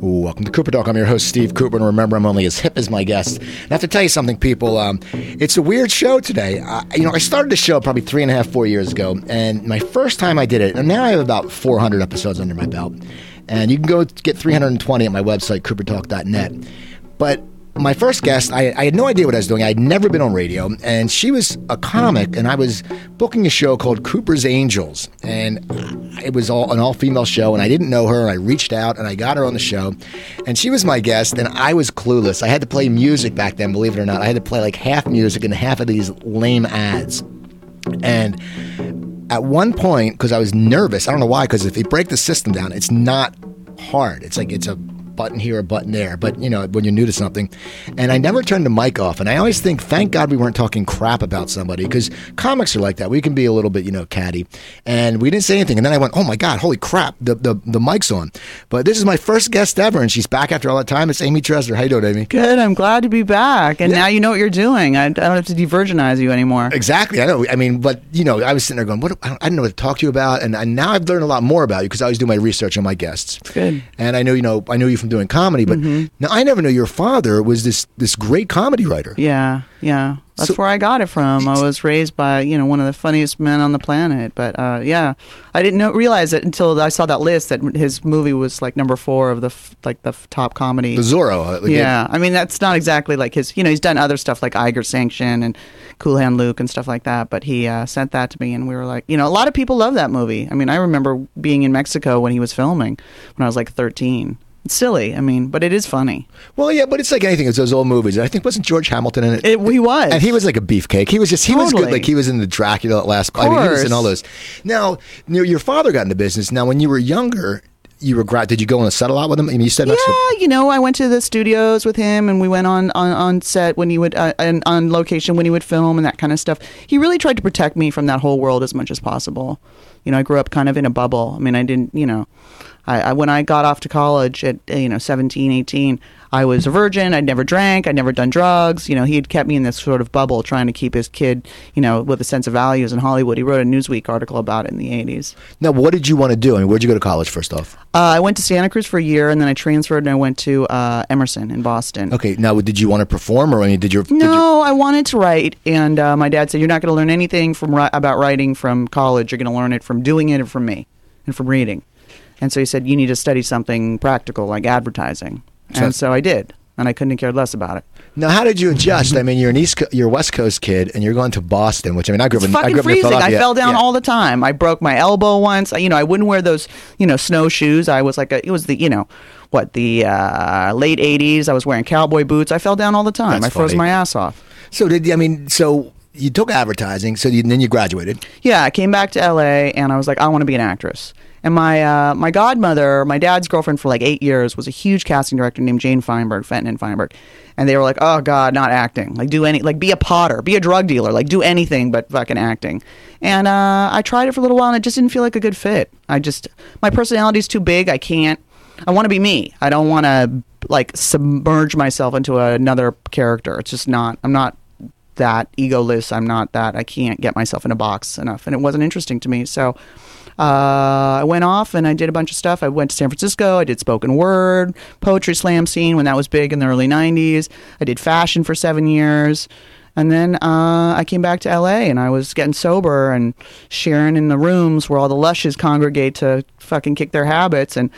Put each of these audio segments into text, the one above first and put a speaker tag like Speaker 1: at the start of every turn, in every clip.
Speaker 1: Welcome to Cooper Talk. I'm your host, Steve Cooper, and remember, I'm only as hip as my guests. And I have to tell you something, people. Um, it's a weird show today. You know, I started the show probably three and a half, four years ago, and my first time I did it, and now I have about 400 episodes under my belt. And you can go get 320 at my website, coopertalk.net. But my first guest, I, I, had no idea what I was doing. I had never been on radio, and she was a comic, and I was booking a show called Cooper's Angels, and it was all an all female show, and I didn't know her. I reached out and I got her on the show, and she was my guest, and I was clueless. I had to play music back then, believe it or not. I had to play like half music and half of these lame ads, and at one point, because I was nervous, I don't know why, because if you break the system down, it's not hard. It's like it's a button here, a button there. But you know, when you're new to something, and I never turned the mic off. And I always think, thank God we weren't talking crap about somebody because comics are like that. We can be a little bit, you know, catty. And we didn't say anything. And then I went, oh my God, holy crap, the the, the mic's on. But this is my first guest ever, and she's back after all that time. It's Amy Dresner. How you doing, Amy?
Speaker 2: Good. I'm glad to be back. And yeah. now you know what you're doing. I, I don't have to de-virginize you anymore.
Speaker 1: Exactly. I know. I mean, but you know, I was sitting there going, what? I, didn't know what to talk to you about, and, and now I've learned a lot more about you because I always do my research on my guests.
Speaker 2: Good.
Speaker 1: And I know, you know, I know you from doing comedy, but mm-hmm. now I never knew your father was this this great comedy writer.
Speaker 2: Yeah, yeah. That's so, where I got it from. I was raised by you know one of the funniest men on the planet. But uh, yeah, I didn't know, realize it until I saw that list that his movie was like number four of the like the top comedy.
Speaker 1: The Zorro.
Speaker 2: Uh, yeah, I mean that's not exactly like his. You know, he's done other stuff like Eiger Sanction and Cool Hand Luke and stuff like that. But he uh, sent that to me, and we were like, you know, a lot of people love that movie. I mean, I remember being in Mexico when he was filming when I was like thirteen it's silly. I mean, but it is funny.
Speaker 1: Well, yeah, but it's like anything. It's those old movies. I think wasn't George Hamilton in it?
Speaker 2: it he was,
Speaker 1: and he was like a beefcake. He was just he totally. was good. Like he was in the Dracula last. I mean, he was in all those. Now, your father got into business. Now, when you were younger, you regret? Did you go on a set a lot with him? I mean, you said
Speaker 2: yeah, you know, I went to the studios with him, and we went on on, on set when he would uh, and on location when he would film and that kind of stuff. He really tried to protect me from that whole world as much as possible. You know, I grew up kind of in a bubble. I mean, I didn't, you know, I, I, when I got off to college at you know 17, 18, I was a virgin. I'd never drank. I'd never done drugs. You know, he had kept me in this sort of bubble, trying to keep his kid, you know, with a sense of values in Hollywood. He wrote a Newsweek article about it in the 80s.
Speaker 1: Now, what did you want to do? I mean, where'd you go to college first off?
Speaker 2: Uh, I went to Santa Cruz for a year, and then I transferred and I went to uh, Emerson in Boston.
Speaker 1: Okay. Now, did you want to perform, or I mean, did you? Did
Speaker 2: no. I wanted to write, and uh, my dad said, "You're not going to learn anything from about writing from college. You're going to learn it from doing it and from me, and from reading." And so he said, You need to study something practical like advertising. So, and so I did. And I couldn't have cared less about it.
Speaker 1: Now, how did you adjust? I mean, you're an East, Co- you're a West Coast kid, and you're going to Boston, which I mean, I grew
Speaker 2: up
Speaker 1: in.
Speaker 2: Fucking
Speaker 1: I grew up
Speaker 2: freezing.
Speaker 1: In
Speaker 2: I fell down yeah. all the time. I broke my elbow once. You know, I wouldn't wear those, you know, snowshoes. I was like, a, it was the, you know, what the uh, late '80s. I was wearing cowboy boots. I fell down all the time. That's I froze my ass off.
Speaker 1: So did I mean? So you took advertising. So you, then you graduated.
Speaker 2: Yeah, I came back to LA, and I was like, I want to be an actress. And my uh, my godmother, my dad's girlfriend for like eight years, was a huge casting director named Jane Feinberg, Fenton and Feinberg. And they were like, "Oh God, not acting. Like do any, like be a potter, be a drug dealer, like do anything but fucking acting." And uh, I tried it for a little while, and it just didn't feel like a good fit. I just my personality is too big. I can't. I want to be me. I don't want to like submerge myself into another character. It's just not. I'm not that egoless. I'm not that. I can't get myself in a box enough, and it wasn't interesting to me. So uh, I went off and I did a bunch of stuff. I went to San Francisco. I did spoken word, poetry slam scene when that was big in the early 90s. I did fashion for seven years. And then uh, I came back to LA and I was getting sober and sharing in the rooms where all the lushes congregate to fucking kick their habits. And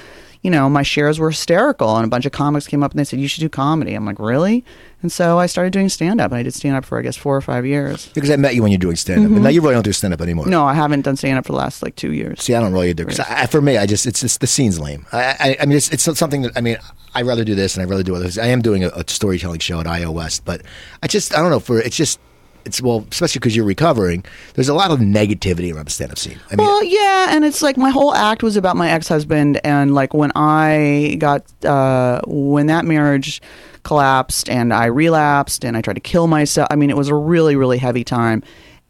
Speaker 2: you know, my shares were hysterical. And a bunch of comics came up and they said, You should do comedy. I'm like, Really? And so I started doing stand up. And I did stand up for, I guess, four or five years.
Speaker 1: Because I met you when you're doing stand up. Mm-hmm. And now you really don't do stand up anymore.
Speaker 2: No, I haven't done stand up for the last like two years.
Speaker 1: See, I don't really do. Because for me, I just, it's just the scene's lame. I, I, I mean, it's, it's something that, I mean, I'd rather do this and I'd rather do others. I am doing a, a storytelling show at iOS, but I just, I don't know, for, it's just, it's well, especially because you're recovering. There's a lot of negativity around the stand-up scene.
Speaker 2: I mean, well, yeah, and it's like my whole act was about my ex-husband, and like when I got uh, when that marriage collapsed, and I relapsed, and I tried to kill myself. I mean, it was a really, really heavy time.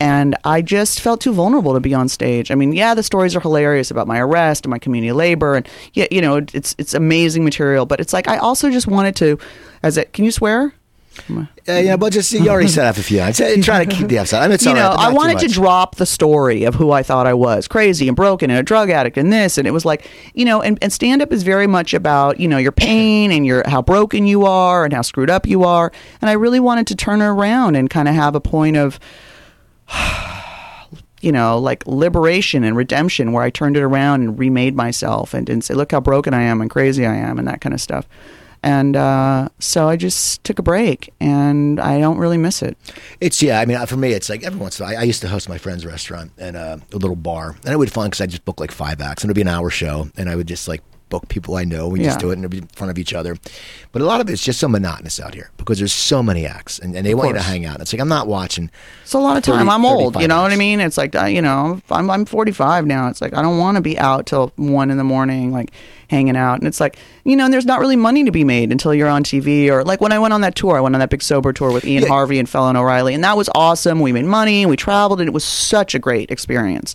Speaker 2: And I just felt too vulnerable to be on stage. I mean, yeah, the stories are hilarious about my arrest and my community labor, and yeah, you know, it's it's amazing material. But it's like I also just wanted to, as it. Can you swear?
Speaker 1: Uh, yeah, but just see you already set up a few. I'm trying to keep the episode. I mean,
Speaker 2: you know,
Speaker 1: right,
Speaker 2: I wanted to drop the story of who I thought I was crazy and broken and a drug addict and this. And it was like, you know, and, and stand up is very much about, you know, your pain and your how broken you are and how screwed up you are. And I really wanted to turn around and kind of have a point of, you know, like liberation and redemption where I turned it around and remade myself and didn't say, look how broken I am and crazy I am and that kind of stuff. And uh, so I just took a break and I don't really miss it.
Speaker 1: It's yeah. I mean, for me, it's like every once in a while. I, I used to host my friend's restaurant and uh, a little bar, and it would be fun because I just book like five acts, and it'd be an hour show, and I would just like book people I know. We just do it and it'd be in front of each other. But a lot of it's just so monotonous out here because there's so many acts, and, and they want you to hang out. It's like I'm not watching.
Speaker 2: It's a lot of
Speaker 1: 30,
Speaker 2: time. I'm old. You know what I mean? It's like you know, I'm I'm 45 now. It's like I don't want to be out till one in the morning, like hanging out. And it's like you know, and there's not really money to be made until you're on TV or like when I went on that tour. I went on that big sober tour with Ian
Speaker 1: Yeah.
Speaker 2: Harvey and Fallon O'Reilly, and that was awesome. We made money, we traveled, and it was such a great experience.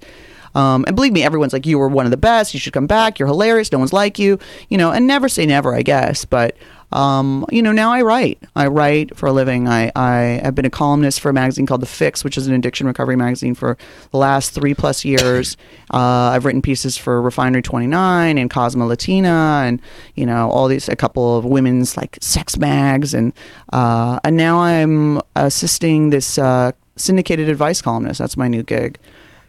Speaker 2: Um, and believe me, everyone's like, you were one of the best. You should come back. You're hilarious. No one's like you, you know. And never say never, I guess. But um, you know, now I write. I write for a living. I, I have been a columnist for a magazine called The Fix, which is an addiction recovery magazine for the last three plus years. Uh, I've written pieces for Refinery 29 and Cosmo Latina, and you know, all these a couple of women's like sex mags, and uh, and now I'm assisting this uh, syndicated advice columnist. That's my new gig.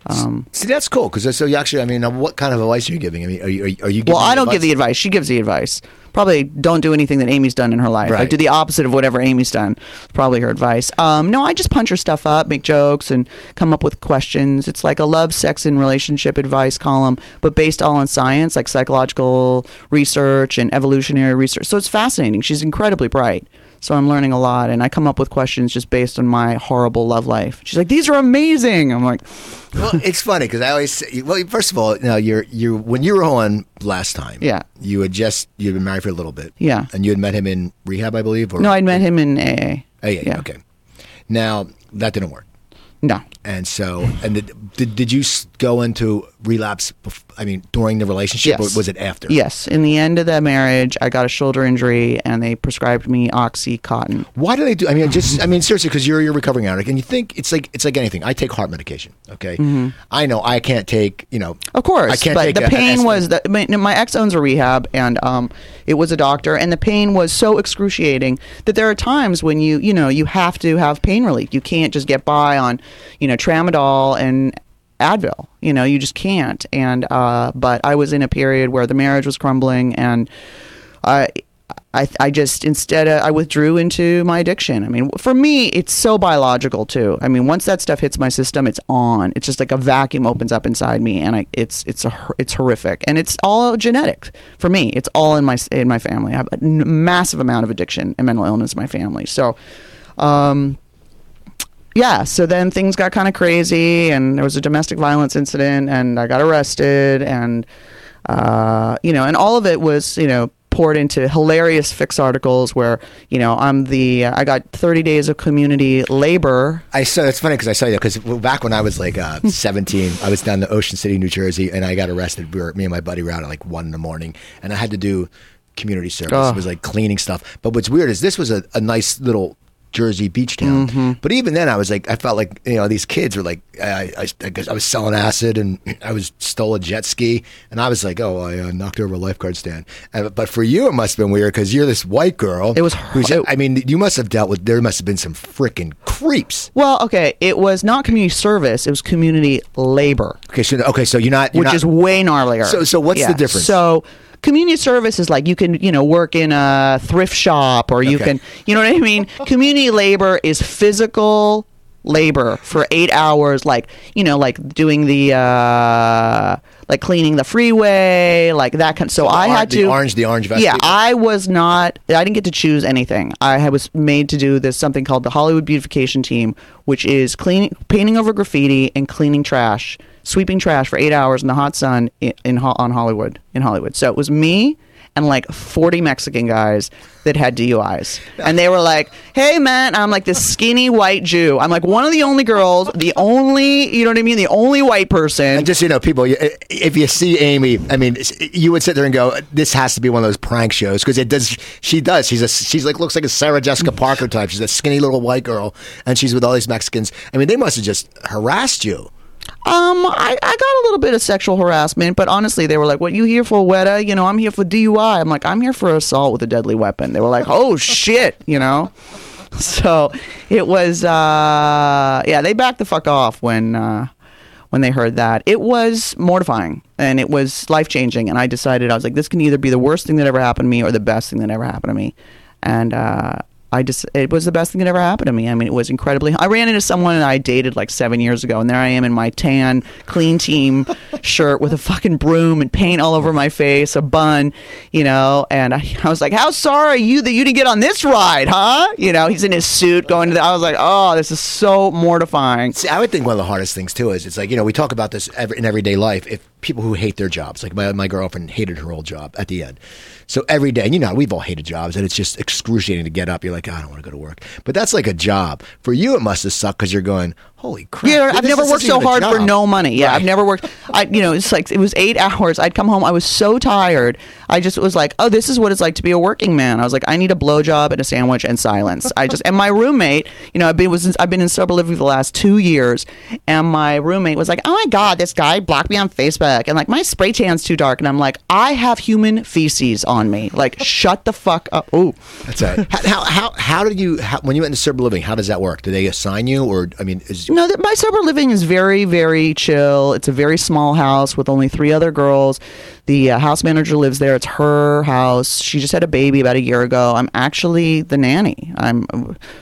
Speaker 2: Um,
Speaker 1: See, that's cool because so you actually, I mean, what kind of advice are you giving? I mean, are you are you, giving
Speaker 2: Well, I don't
Speaker 1: advice?
Speaker 2: give the advice. She gives the advice. Probably don't do anything that Amy's done in her life. I
Speaker 1: Right.
Speaker 2: do the opposite of whatever Amy's done. Probably her advice. Um, no, I just punch her stuff up, make jokes, and come up with questions. It's like a love, sex, and relationship advice column, but based all on science, like psychological research and evolutionary research. So it's fascinating. She's incredibly bright. So I'm learning a lot, and I come up with questions just based on my horrible love life. She's like, "These are amazing." I'm like,
Speaker 1: well, it's funny because I always say, well, first of all, you know, you're you when you were on last time,
Speaker 2: Yeah.
Speaker 1: you had just you'd been married for a little bit,
Speaker 2: Yeah.
Speaker 1: and you had met him in rehab, I believe, or
Speaker 2: "No, I'd met him in AA."
Speaker 1: Yeah, yeah, okay. Now that didn't work,
Speaker 2: No,
Speaker 1: and so and did did, did you go into relapse? Bef- I mean, during the relationship,
Speaker 2: Yes.
Speaker 1: or was it after?
Speaker 2: Yes, in the end of that marriage, I got a shoulder injury, and they prescribed me OxyContin.
Speaker 1: Why do they do? I mean, just I mean, seriously, because you're you're recovering addict, and you think it's like it's like anything. I take heart medication. Okay, I know I can't take. You know,
Speaker 2: Mm-hmm. Of course,
Speaker 1: I can't
Speaker 2: but
Speaker 1: take
Speaker 2: the
Speaker 1: a-
Speaker 2: pain
Speaker 1: a-
Speaker 2: was that my, my ex owns a rehab, and um, it was a doctor, and the pain was so excruciating that there are times when you you know you have to have pain relief. You can't just get by on you know tramadol and Advil. You know, you just can't. And uh, but I was in a period where the marriage was crumbling, and I. I, I just instead I withdrew into my addiction. I mean, for me, it's so biological too. I mean, once that stuff hits my system, it's on. It's just like a vacuum opens up inside me, and I it's it's a it's horrific, and it's all genetic for me. It's all in my in my family. I have a massive amount of addiction and mental illness in my family. So, um, yeah, so then things got kind of crazy, and there was a domestic violence incident, and I got arrested, and uh, you know, and all of it was you know poured into hilarious fix articles where you know I'm the I got 30 days of community labor.
Speaker 1: I saw it's funny because I saw you because back when I was like uh, 17, I was down to Ocean City, New Jersey, and I got arrested. We were me and my buddy were out at like one in the morning, and I had to do community service.
Speaker 2: Oh.
Speaker 1: It was like cleaning stuff. But what's weird is this was a, a nice little Jersey beach town.
Speaker 2: Mm-hmm.
Speaker 1: But even then, I was like, I felt like you know these kids were like, I, I, I guess I was selling acid and I was stole a jet ski, and I was like, oh, I uh, knocked over a lifeguard stand. And, but for you, it must have been weird because you're this white girl.
Speaker 2: It was-
Speaker 1: who's-
Speaker 2: it-
Speaker 1: I mean, you must have dealt with. There must have been some freaking creeps.
Speaker 2: Well, okay, it was not community service; it was community labor.
Speaker 1: Okay, so okay, so you're not, you're
Speaker 2: which
Speaker 1: not,
Speaker 2: is way gnarlier.
Speaker 1: So- so what's the difference?
Speaker 2: So community service is like you can you know work in a thrift shop or you
Speaker 1: Okay.
Speaker 2: can you know what I mean. community labor is physical labor for eight hours, like you know like doing the uh, like cleaning the freeway, like that kind. So I
Speaker 1: or-
Speaker 2: had
Speaker 1: the
Speaker 2: to
Speaker 1: orange- the orange vest
Speaker 2: Yeah,
Speaker 1: people?
Speaker 2: I was not. I didn't get to choose anything. I was made to do this something called the Hollywood Beautification Team, which is cleaning, painting over graffiti and cleaning trash, sweeping trash for eight hours in the hot sun in, in on Hollywood in Hollywood. So it was me and like 40 Mexican guys that had DUIs. And they were like, hey, man, I'm like this skinny white Jew. I'm like one of the only girls, the only, you know what I mean? The only white person.
Speaker 1: And just you know, people, if you see Amy, I mean, you would sit there and go, "This has to be one of those prank shows," because it does. She does. She's a. She's like looks like a Sarah Jessica Parker type. She's a skinny little white girl, and she's with all these Mexicans. I mean, they must have just harassed you.
Speaker 2: Um, I, I got a little bit of sexual harassment, but honestly, they were like, "What you here for, Weta? You know, I'm here for DUI." I'm like, "I'm here for assault with a deadly weapon." They were like, "Oh shit," you know. So it was, uh, yeah, they backed the fuck off when uh, when they heard that. It was mortifying and it was life changing, and I decided I was like, "This can either be the worst thing that ever happened to me or the best thing that ever happened to me," and. uh I just it was the best thing that ever happened to me. I mean, it was incredibly. I ran into someone I dated like seven years ago, and there I am in my tan clean team shirt with a fucking broom and paint all over my face, a bun, you know. And I, I was like, "How sorry are you that you didn't get on this ride, huh?" You know, he's in his suit going to. the I was like, "Oh, this is so mortifying."
Speaker 1: See, I would think one of the hardest things too is it's like you know we talk about this every, in everyday life. If people who hate their jobs, like my my girlfriend hated her old job at the end, so every day, and you know we've all hated jobs, and it's just excruciating to get up. You're like, "Oh, I don't want to go to work, but that's like a job for you. It must have sucked because you're going, holy crap.
Speaker 2: Yeah, I've never worked so hard for no money. Yeah, I've never worked. I, you know, it's like it was eight hours. I'd come home. I was so tired. I just was like, oh, this is what it's like to be a working man. I was like, I need a blowjob and a sandwich and silence. I just and my roommate, you know, I've been was I've been in sober living for the last two years, and my roommate was like, oh my god, this guy blocked me on Facebook, and like my spray tan's too dark, and I'm like, I have human feces on me. Like, shut the fuck up. Oh,
Speaker 1: That's it. how, how how how did you how, when you went into sober living? How does that work? Do they assign you, or I mean, is
Speaker 2: No, that my sober living is very, very chill. It's a very small house with only three other girls. The uh, house manager lives there. It's her house. She just had a baby about a year ago. I'm actually the nanny. I'm.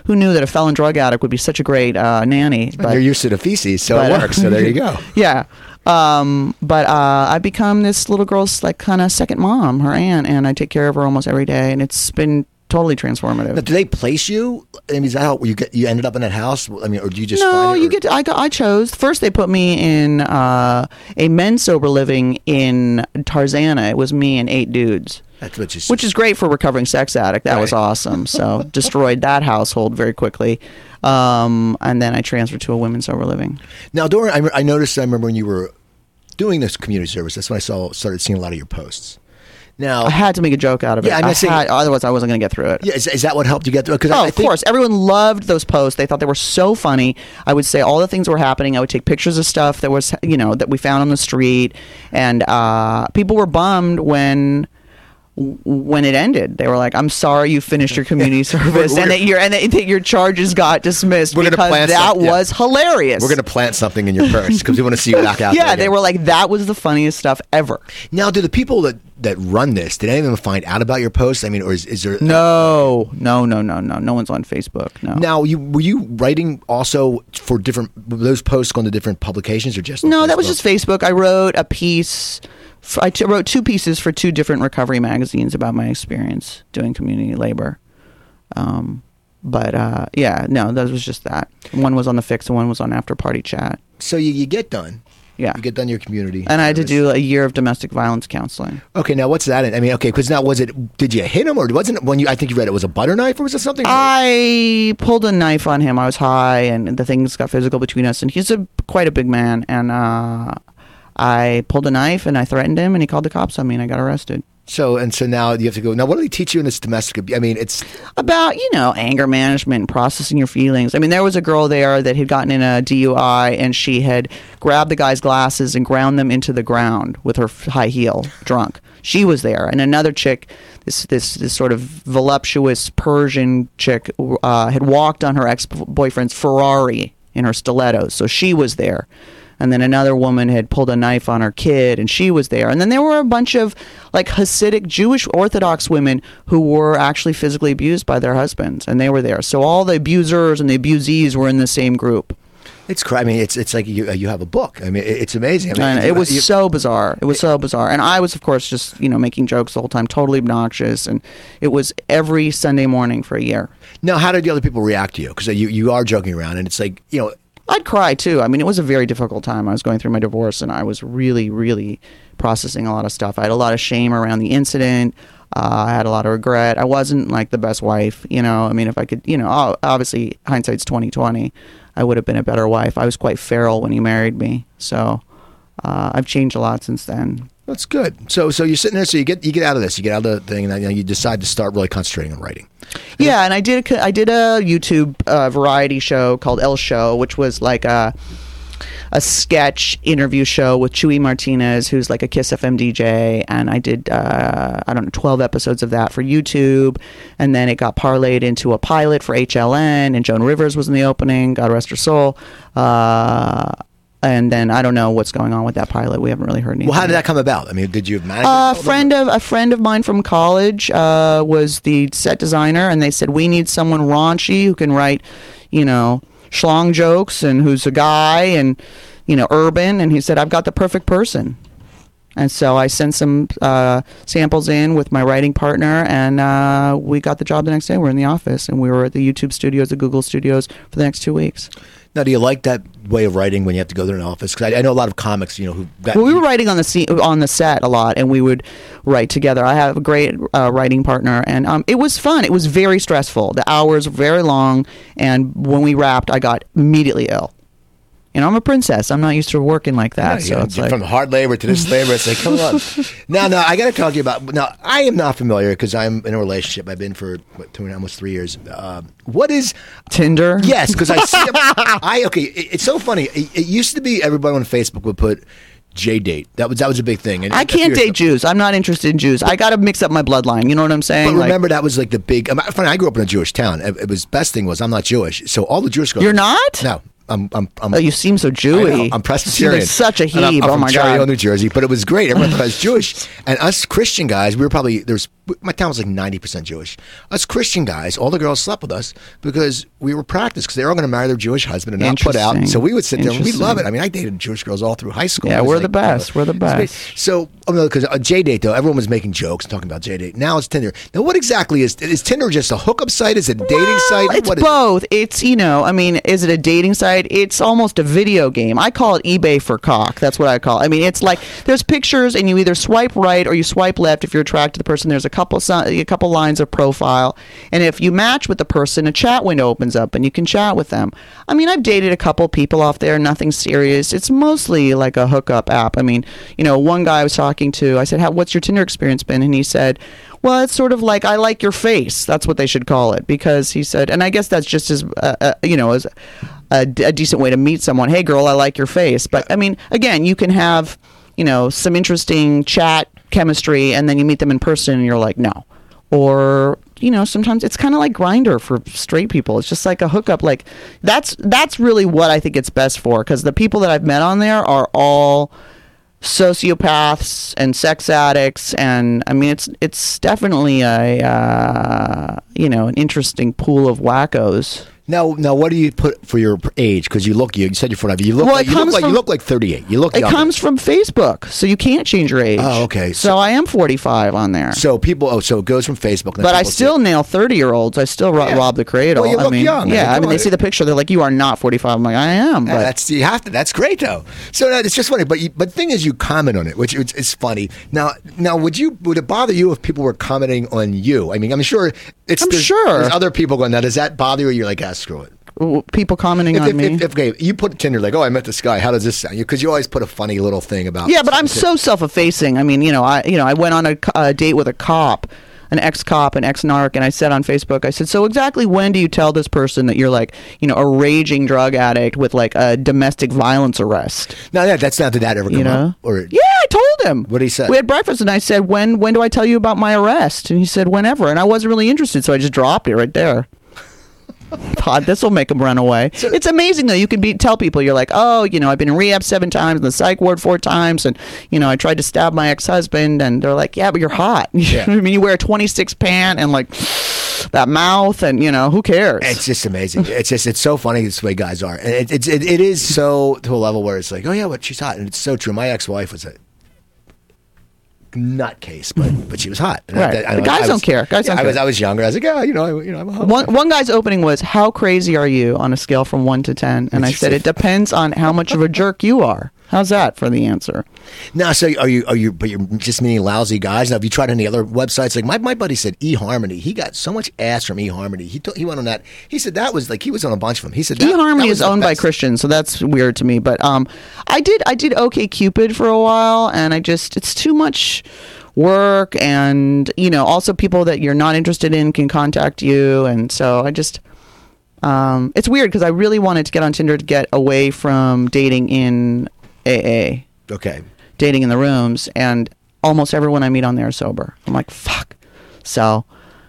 Speaker 2: Who knew that a felon drug addict would be such a great uh, nanny?
Speaker 1: you're used to the feces, so
Speaker 2: but,
Speaker 1: it
Speaker 2: uh,
Speaker 1: works. So there you go.
Speaker 2: yeah. Um, but uh, I've become this little girl's like kind of second mom, her aunt, and I take care of her almost every day, and it's been totally transformative.
Speaker 1: Now, do they place you? I mean, is that how you get? You ended up in that house? I mean, or do you just
Speaker 2: no,
Speaker 1: find it,
Speaker 2: you
Speaker 1: or-
Speaker 2: get. To, I got. I chose first. They put me in uh, a men's sober living in Tarzana. It was me and eight dudes,
Speaker 1: That's what you.
Speaker 2: which is great for recovering sex addict. That was awesome. So destroyed that household very quickly, um, and then I transferred to a women's sober living.
Speaker 1: now. Dora, I, I noticed. I remember when you were doing this community service. That's when I saw started seeing a lot of your posts. Now,
Speaker 2: I had to make a joke out of it.
Speaker 1: Yeah, I'm
Speaker 2: I
Speaker 1: saying-
Speaker 2: had, otherwise I wasn't going to get through it.
Speaker 1: yeah, is, is that what helped you get through? Because
Speaker 2: Oh,
Speaker 1: I, I
Speaker 2: of
Speaker 1: think,
Speaker 2: course. Everyone loved those posts. They thought they were so funny. I would say all the things were happening. I would take pictures of stuff that was, you know, that we found on the street, and uh, people were bummed when when it ended. They were like, "I'm sorry, you finished your community service,
Speaker 1: we're
Speaker 2: and that your and that, your charges got dismissed
Speaker 1: We're
Speaker 2: because
Speaker 1: plan
Speaker 2: that
Speaker 1: some- yeah.
Speaker 2: was hilarious."
Speaker 1: We're going to plant something in your purse because we want to see you back out.
Speaker 2: yeah, they were like, "That was the funniest stuff ever."
Speaker 1: Now, do the people that that run this? Did any of them find out about your posts? I mean, or is, is there
Speaker 2: No, no, no, no, no. No one's on Facebook. No.
Speaker 1: Now, you were you writing also for different those posts going to different publications or just on
Speaker 2: No, that was just Facebook. I wrote a piece. I t- wrote two pieces for two different recovery magazines about my experience doing community labor. Um, but uh, yeah, no, that was just that. One was on the fix, and one was on after party chat.
Speaker 1: so you, you get done.
Speaker 2: Yeah,
Speaker 1: You get done your community.
Speaker 2: and I had to do a year of domestic violence counseling.
Speaker 1: Okay, now what's that? I mean, okay, because now was it? Did you hit him or wasn't it when you? I think you read it was a butter knife or was it something?
Speaker 2: I pulled a knife on him. I was high, and the things got physical between us. And he's a quite a big man, and uh, I pulled a knife and I threatened him, and he called the cops on me, and I got arrested.
Speaker 1: so and so now you have to go. Now, what do they teach you in this domestic? I mean, it's
Speaker 2: about you know anger management and processing your feelings i mean there was a girl there that had gotten in a dui and she had grabbed the guy's glasses and ground them into the ground with her high heel drunk she was there and another chick this this this sort of voluptuous persian chick uh, had walked on her ex-boyfriend's ferrari in her stilettos so she was there and then another woman had pulled a knife on her kid and she was there and then there were a bunch of like hasidic jewish orthodox women who were actually physically abused by their husbands and they were there so all the abusers and the abusees were in the same group
Speaker 1: it's. cra- I mean, it's it's like you uh, you have a book. I mean, it's amazing. I mean,
Speaker 2: it was
Speaker 1: you-
Speaker 2: so bizarre it was so bizarre and i was of course just you know making jokes the whole time totally obnoxious and it was every sunday morning for a year
Speaker 1: Now, how did the other people react to you? Because uh, you you are joking around, and it's like you know.
Speaker 2: I'd cry too. I mean, it was a very difficult time. I was going through my divorce and I was really, really processing a lot of stuff. I had a lot of shame around the incident. Uh, I had a lot of regret. I wasn't like the best wife, you know. I mean, if I could, you know, obviously hindsight's twenty twenty. I would have been a better wife. I was quite feral when he married me, so uh, I've changed a lot since then.
Speaker 1: That's good. So, so you're sitting there. So you get you get out of this. You get out of the thing, and you, you decide to start really concentrating on writing.
Speaker 2: Yeah, and I did a, I did a YouTube uh, variety show called El Show, which was like a a sketch interview show with Chewy Martinez, who's like a Kiss FM DJ, and I did uh, I don't know twelve episodes of that for YouTube, and then it got parlayed into a pilot for HLN, and Joan Rivers was in the opening. God rest her soul. Uh, and then I don't know what's going on with that pilot. We haven't really heard anything.
Speaker 1: Well, how did that come about? I mean, did you manage?
Speaker 2: A friend of a friend of mine from college uh, was the set designer, and they said we need someone raunchy who can write, you know, schlong jokes and who's a guy and you know urban. And he said I've got the perfect person. And so I sent some uh, samples in with my writing partner, and uh, we got the job the next day. We're in the office, and we were at the YouTube studios, the Google studios, for the next two weeks.
Speaker 1: Now, do you like that way of writing when you have to go to an office? Because I, I, know a lot of comics, you know, who.
Speaker 2: Got, well, we were writing on the scene, on the set a lot, and we would write together. I have a great uh, writing partner, and um, it was fun. It was very stressful. The hours were very long, and when we wrapped, I got immediately ill you know, I'm a princess. I'm not used to working like that. Yeah, so
Speaker 1: yeah.
Speaker 2: it's like,
Speaker 1: from hard labor to this labor. It's like, come on. now, now, I got to talk to you about. Now, I am not familiar because I'm in a relationship. I've been for what, two and almost three years. Uh, what is
Speaker 2: Tinder?
Speaker 1: Yes, because I see. I okay. It, it's so funny. It, it used to be everybody on Facebook would put. JDate. That was that was a big thing.
Speaker 2: And I can't date Jews. I'm not interested in Jews. I got to mix up my bloodline. You know what I'm saying?
Speaker 1: But remember, like, that was like the big. I, mean, I grew up in a Jewish town. It, it was best thing was I'm not Jewish, so all the Jewish girls.
Speaker 2: You're not?
Speaker 1: No, I'm, I'm, I'm,
Speaker 2: oh, you seem so Jewy.
Speaker 1: I'm Presbyterian.
Speaker 2: such a heap. Oh my
Speaker 1: Cherry
Speaker 2: god,
Speaker 1: Hill, New Jersey. But it was great. Everyone thought I was Jewish, and us Christian guys, we were probably there's my town was like ninety percent Jewish. Us Christian guys, all the girls slept with us because we were practiced because they were all going to marry their Jewish husband and not put out. So we would sit there. and We love it. I mean, I dated Jewish girls all through high school.
Speaker 2: Yeah, we're
Speaker 1: like,
Speaker 2: the best. we're the best.
Speaker 1: So, oh no, because uh, JDate though, everyone was making jokes and talking about JDate. Now it's Tinder. Now, what exactly is is Tinder? Just a hookup site? Is it a dating
Speaker 2: well,
Speaker 1: site?
Speaker 2: It's both. It? It's you know, I mean, is it a dating site? It's almost a video game. I call it eBay for cock. That's what I call. it. I mean, it's like there's pictures, and you either swipe right or you swipe left if you're attracted to the person. There's a couple a couple lines of profile, and if you match with the person, a chat window opens up, and you can chat with them. I mean, I've dated a couple people off there, nothing serious. It's mostly like a hookup app. I mean, you know, one guy I was talking to, I said, How, "What's your Tinder experience been?" And he said. Well, it's sort of like I like your face. That's what they should call it because he said, and I guess that's just as uh, uh, you know as a, a decent way to meet someone. Hey, girl, I like your face. But I mean, again, you can have you know some interesting chat chemistry, and then you meet them in person, and you're like, no. Or you know, sometimes it's kind of like Grindr for straight people. It's just like a hookup. Like that's that's really what I think it's best for because the people that I've met on there are all sociopaths and sex addicts and i mean it's it's definitely a uh, you know an interesting pool of wackos
Speaker 1: now, now, what do you put for your age? Because you look, you said you're 45. You look, well, like, you, look like, from, you look like 38. You look.
Speaker 2: It
Speaker 1: younger.
Speaker 2: comes from Facebook, so you can't change your age.
Speaker 1: Oh, okay.
Speaker 2: So, so I am 45 on there.
Speaker 1: So people, oh, so it goes from Facebook.
Speaker 2: But I still nail 30 year olds. I still ro- yeah. rob the cradle.
Speaker 1: Well, you look
Speaker 2: I mean,
Speaker 1: young.
Speaker 2: Yeah, I mean, they see the picture, they're like, "You are not 45." I'm like, "I am."
Speaker 1: Yeah, that's you have to. That's great though. So it's just funny. But you, but the thing is, you comment on it, which is, is funny. Now, now, would you would it bother you if people were commenting on you? I mean, I'm sure it's.
Speaker 2: I'm
Speaker 1: there's,
Speaker 2: sure
Speaker 1: there's other people going. Now, does that bother you? You're like, ah, screw it
Speaker 2: people commenting
Speaker 1: if,
Speaker 2: on
Speaker 1: if,
Speaker 2: me.
Speaker 1: If, if, okay, you put Tinder like, oh, I met this guy. How does this sound? Because you always put a funny little thing about.
Speaker 2: Yeah, but I'm so self-effacing. I mean, you know, I you know, I went on a, a date with a cop, an ex-cop, an ex-narc, and I said on Facebook, I said, so exactly when do you tell this person that you're like, you know, a raging drug addict with like a domestic violence arrest?
Speaker 1: No, yeah, that's not did that ever come
Speaker 2: you know?
Speaker 1: up? Or
Speaker 2: yeah, I told him.
Speaker 1: What did he said?
Speaker 2: We had breakfast, and I said, when when do I tell you about my arrest? And he said, whenever. And I wasn't really interested, so I just dropped it right there. Pod, this will make them run away. So, it's amazing though. You can be tell people you're like, oh, you know, I've been in rehab seven times, in the psych ward four times, and you know, I tried to stab my ex husband, and they're like, yeah, but you're hot. Yeah. I mean, you wear a 26 pant and like that mouth, and you know, who cares?
Speaker 1: It's just amazing. it's just it's so funny this way guys are, and it, it's it, it is so to a level where it's like, oh yeah, but she's hot, and it's so true. My ex wife was a nutcase, but but she was hot.
Speaker 2: And right. I, I, the guys I was, don't care. Guys
Speaker 1: yeah,
Speaker 2: don't
Speaker 1: I
Speaker 2: care.
Speaker 1: was I was younger. I was like, oh, you know, I, you know, I'm a
Speaker 2: one one guy's opening was, "How crazy are you?" on a scale from one to ten, and I said, "It depends on how much of a jerk you are." How's that for the answer?
Speaker 1: Now, so are you are you? But you're just meaning lousy guys. Now, have you tried any other websites? Like my, my buddy said, eHarmony. He got so much ass from eHarmony. He told, he went on that. He said that was like he was on a bunch of them. He said that,
Speaker 2: eHarmony
Speaker 1: that
Speaker 2: is owned by. Christians, so that's weird to me. But um, I did I did OkCupid for a while, and I just it's too much work, and you know also people that you're not interested in can contact you, and so I just um, it's weird because I really wanted to get on Tinder to get away from dating in AA,
Speaker 1: Okay.
Speaker 2: dating in the rooms, and almost everyone I meet on there is sober. I'm like fuck, so.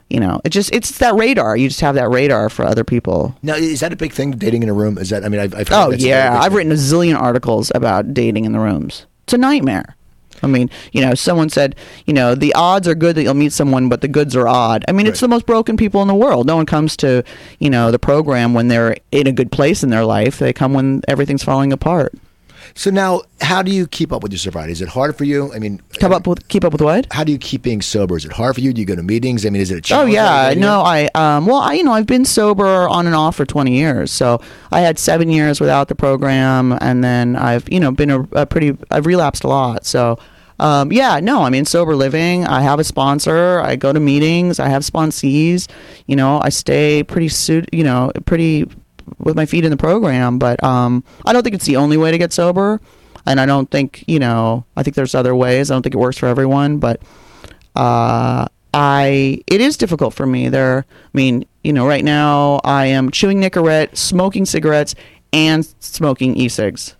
Speaker 2: You know, it just it's that radar. You just have that radar for other people.
Speaker 1: Now, is that a big thing? Dating in a room? Is that? I mean, I've, I've heard
Speaker 2: Oh yeah, I've written a zillion articles about dating in the rooms. It's a nightmare. I mean, you know, someone said, you know, the odds are good that you'll meet someone, but the goods are odd. I mean, it's the most broken people in the world. No one comes to, you know, the program when they're in a good place in their life. They come when everything's falling apart.
Speaker 1: So now, how do you keep up with your sobriety? Is it hard for you? I mean,
Speaker 2: Keep up with keep up with what?
Speaker 1: how do you keep being sober? Is it hard for you? Do you go to meetings? I mean, is it a challenge? Oh yeah,
Speaker 2: no, I um well, I you know, I've been sober on and off for 20 years. So, I had 7 years without the program and then I've, you know, been a, a pretty I've relapsed a lot. So, um yeah, no, I mean sober living. I have a sponsor. I go to meetings. I have sponsees. You know, I stay pretty suit, you know, pretty with my feet in the program, but um I don't think it's the only way to get sober. And I don't think, you know, I think there's other ways. I don't think it works for everyone, but uh, I it is difficult for me. There, I mean, you know, right now I am chewing Nicorette, smoking cigarettes, and smoking e-cigs.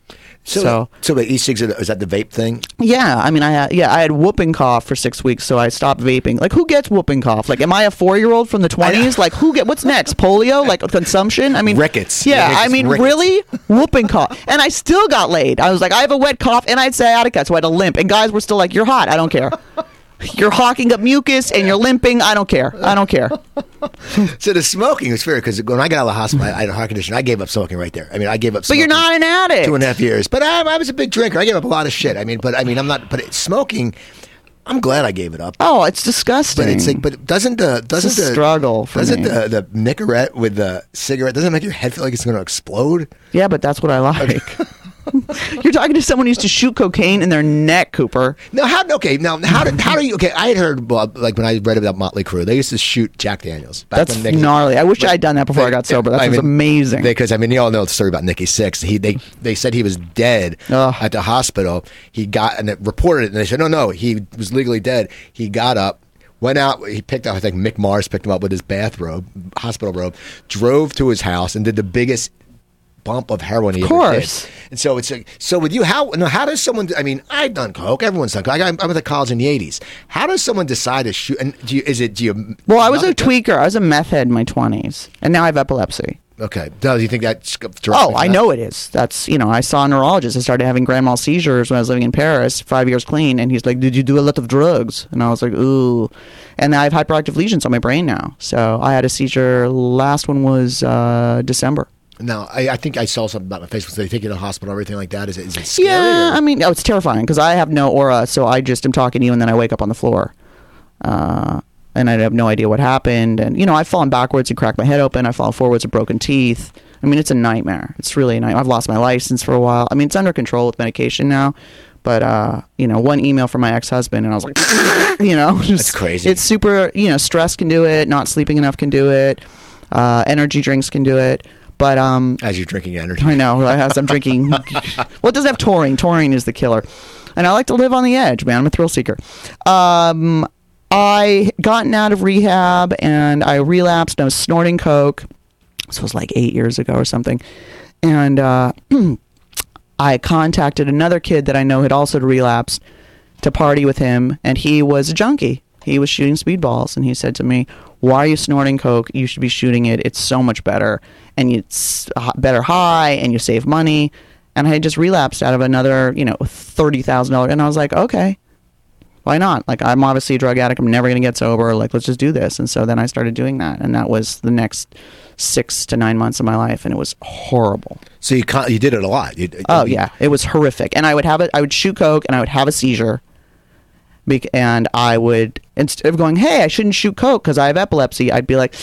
Speaker 1: So,
Speaker 2: So,
Speaker 1: so, the e-cigs are the- is that the vape thing?
Speaker 2: yeah, I mean, I had yeah, I had whooping cough for six weeks, so I stopped vaping. Like, who gets whooping cough? Like, am I a four year old from the twenties? Like, who get what's next? Polio? Like consumption? I mean,
Speaker 1: Rickets.
Speaker 2: Yeah,
Speaker 1: Yeah,
Speaker 2: I mean,
Speaker 1: rickets.
Speaker 2: really, whooping cough, and I still got laid. I was like, I have a wet cough, and I had sciatica, so I had a limp, and guys were still like, "You're hot. I don't care." You're hawking up mucus and you're limping. I don't care. I don't care.
Speaker 1: So the smoking was fair because when I got out of the hospital, I had a heart condition. I gave up smoking right there. I mean, I gave up.
Speaker 2: But you're not an addict.
Speaker 1: two and a half years. But I, I was a big drinker. I gave up a lot of shit. I mean, but I mean, I'm not. But it, smoking, I'm glad I gave it up.
Speaker 2: Oh, it's disgusting.
Speaker 1: But it's like, but doesn't the doesn't
Speaker 2: a
Speaker 1: the
Speaker 2: struggle for
Speaker 1: doesn't
Speaker 2: me.
Speaker 1: the the Nicorette with the cigarette doesn't it make your head feel like it's going to explode?
Speaker 2: yeah, but that's what I like. You're talking to someone who used to shoot cocaine in their neck, Cooper.
Speaker 1: No, how okay now how do how do you okay? I had heard well, like when I read about Motley Crue, they used to shoot Jack Daniels. back
Speaker 2: That's
Speaker 1: Nicky-
Speaker 2: gnarly. I wish I had done that before I got sober. That
Speaker 1: I
Speaker 2: was
Speaker 1: mean,
Speaker 2: amazing.
Speaker 1: Because I mean, you all know the story about Nikki Sixx. He they they said he was dead
Speaker 2: Ugh.
Speaker 1: at the hospital. He got and it reported it, and they said no, no, he was legally dead. He got up. Went out. He picked up. I think Mick Mars picked him up with his bathrobe, hospital robe. Drove to his house and did the biggest bump of heroin
Speaker 2: Of course.
Speaker 1: And so it's like, so with you, how no, how does someone? I mean, I've done coke. Everyone's done coke. I, went to college in the '80s. How does someone decide to shoot? And do you, is it? Do you?
Speaker 2: well, I was a tweaker. I was a meth head in my 20s, and now I have epilepsy.
Speaker 1: Okay. Does you think that's?
Speaker 2: Oh, I know it is. That's you know, I saw a neurologist. I started having grand mal seizures when I was living in Paris, five years clean, and he's like, "Did you do a lot of drugs?" And I was like, "Ooh," and I have hyperactive lesions on my brain now. So I had a seizure. Last one was uh, December.
Speaker 1: No, I, I think I saw something about my Facebook. So they take you to the hospital, everything like that. Is it? Is it scary?
Speaker 2: Yeah,
Speaker 1: or-
Speaker 2: I mean, oh, it's terrifying because I have no aura, so I just am talking to you, and then I wake up on the floor, uh, and I have no idea what happened. And you know, I've fallen backwards and cracked my head open. I've fallen forwards and broken teeth. I mean, it's a nightmare. It's really a nightmare. I've lost my license for a while. I mean, it's under control with medication now. But uh, you know, one email from my ex-husband, and I was like, you know, just,
Speaker 1: crazy.
Speaker 2: It's super. You know, stress can do it. Not sleeping enough can do it. Uh, energy drinks can do it. But um,
Speaker 1: as you're drinking energy.
Speaker 2: I know. As I'm drinking. well, it doesn't have taurine. Taurine is the killer. And I like to live on the edge, man. I'm a thrill seeker. Um, I gotten out of rehab and I relapsed. And I was snorting coke. This was like eight years ago or something. And uh, I contacted another kid that I know had also relapsed to party with him, and he was a junkie. He was shooting speedballs, and he said to me, "Why are you snorting coke? You should be shooting it. It's so much better, and it's better high, and you save money." And I had just relapsed out of another, you know, thirty thousand dollars, and I was like, "Okay, why not? Like, I'm obviously a drug addict. I'm never gonna get sober. Like, let's just do this." And so then I started doing that, and that was the next six to nine months of my life, and it was horrible.
Speaker 1: So you you did it a lot. You,
Speaker 2: Oh
Speaker 1: I mean,
Speaker 2: yeah, it was horrific. And I would have it. I would shoot coke, and I would have a seizure. Bec- and I would instead of going, "Hey, I shouldn't shoot coke because I have epilepsy," I'd be like,